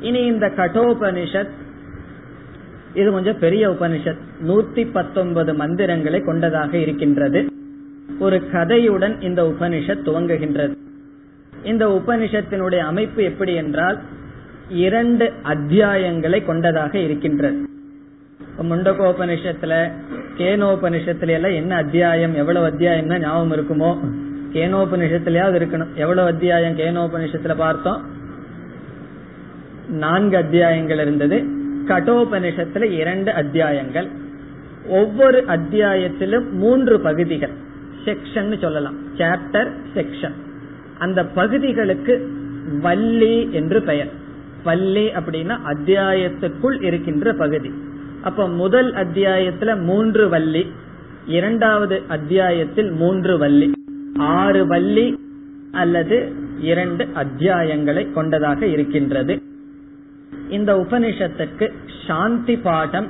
இனி இந்த கடோபனிஷத் இது கொஞ்சம் பெரிய உபனிஷத். நூத்தி பத்தொன்பது மந்திரங்களை கொண்டதாக இருக்கின்றது. ஒரு கதையுடன் இந்த உபனிஷத் துவங்குகின்றது. இந்த உபனிஷத்தினுடைய அமைப்பு எப்படி என்றால் இரண்டு அத்தியாயங்களை கொண்டதாக இருக்கின்றது. முண்டகோபனிஷத்துல கேனோபனிஷத்துல எல்லாம் என்ன அத்தியாயம் எவ்வளவு அத்தியாயம் ஞாபகம் இருக்குமோ? கேனோபனிஷத்துலயாவது இருக்கணும். எவ்வளவு அத்தியாயம் கேனோபனிஷத்துல பார்த்தோம்? நான்கு அத்தியாயங்கள் இருந்தது. கட்டோபனிஷத்துல இரண்டு அத்தியாயங்கள். ஒவ்வொரு அத்தியாயத்திலும் மூன்று பகுதிகள். செக்ஷன் சொல்லலாம். சாப்டர் செக்ஷன் அந்த பகுதிகளுக்கு வள்ளி என்று பெயர். வள்ளி அப்படின்னா அத்தியாயத்துக்குள் இருக்கின்ற பகுதி. அப்ப முதல் அத்தியாயத்துல மூன்று வள்ளி இரண்டாவது அத்தியாயத்தில் மூன்று வள்ளி ஆறு வள்ளி அல்லது இரண்டு அத்தியாயங்களை கொண்டதாக இருக்கின்றது. இந்த உபனிஷத்துக்கு சாந்தி பாடம்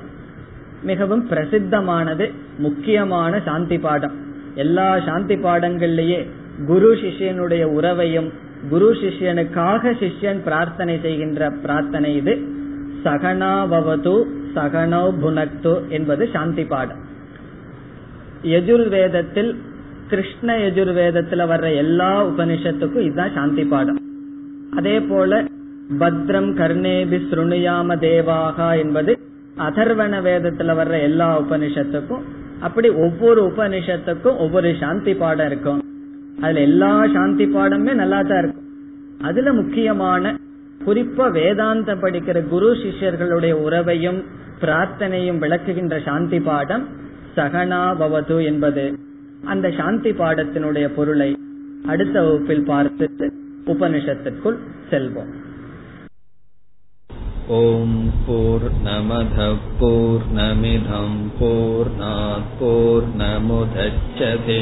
மிகவும் பிரசித்தமானது முக்கியமான சாந்தி பாடம். எல்லா சாந்தி பாடங்கள்லயே குரு சிஷ்யனுடைய உறவையும் குரு சிஷ்யனுக்காக சிஷ்யன் பிரார்த்தனை செய்கின்ற பிரார்த்தனை இது. சகனாபவது சகனோ புனக்து என்பது சாந்தி பாடம். யஜுர்வேதத்தில் கிருஷ்ண யஜுர்வேதத்துல வர்ற எல்லா உபனிஷத்துக்கும் இதுதான் சாந்தி பாடம். அதே போல பத்ரம் கர்ணேபி ஸ்ருணுயாம தேவாகா என்பது அதர்வண வேதத்துல வர்ற எல்லா உபனிஷத்துக்கும் அப்படி ஒவ்வொரு உபனிஷத்துக்கும் ஒவ்வொரு சாந்தி பாடம் இருக்கும். அதுல எல்லா சாந்தி பாடமே நல்லா தான் இருக்கும் அதுல முக்கியமான குறிப்பா வேதாந்தம் படிக்கிற குரு சிஷ்யர்களுடைய உறவையும் பிரார்த்தனையும் விளக்குகின்ற சாந்தி பாடம் சகனா பவது என்பது அந்த சாந்தி பாடத்தினுடைய பொருளை அடுத்த வகுப்பில் பார்த்து உபனிஷத்திற்குள் செல்வோம் ॐ पूर्णमधः पूर्णमिधम् पूर्णात् पूर्णमुदच्छते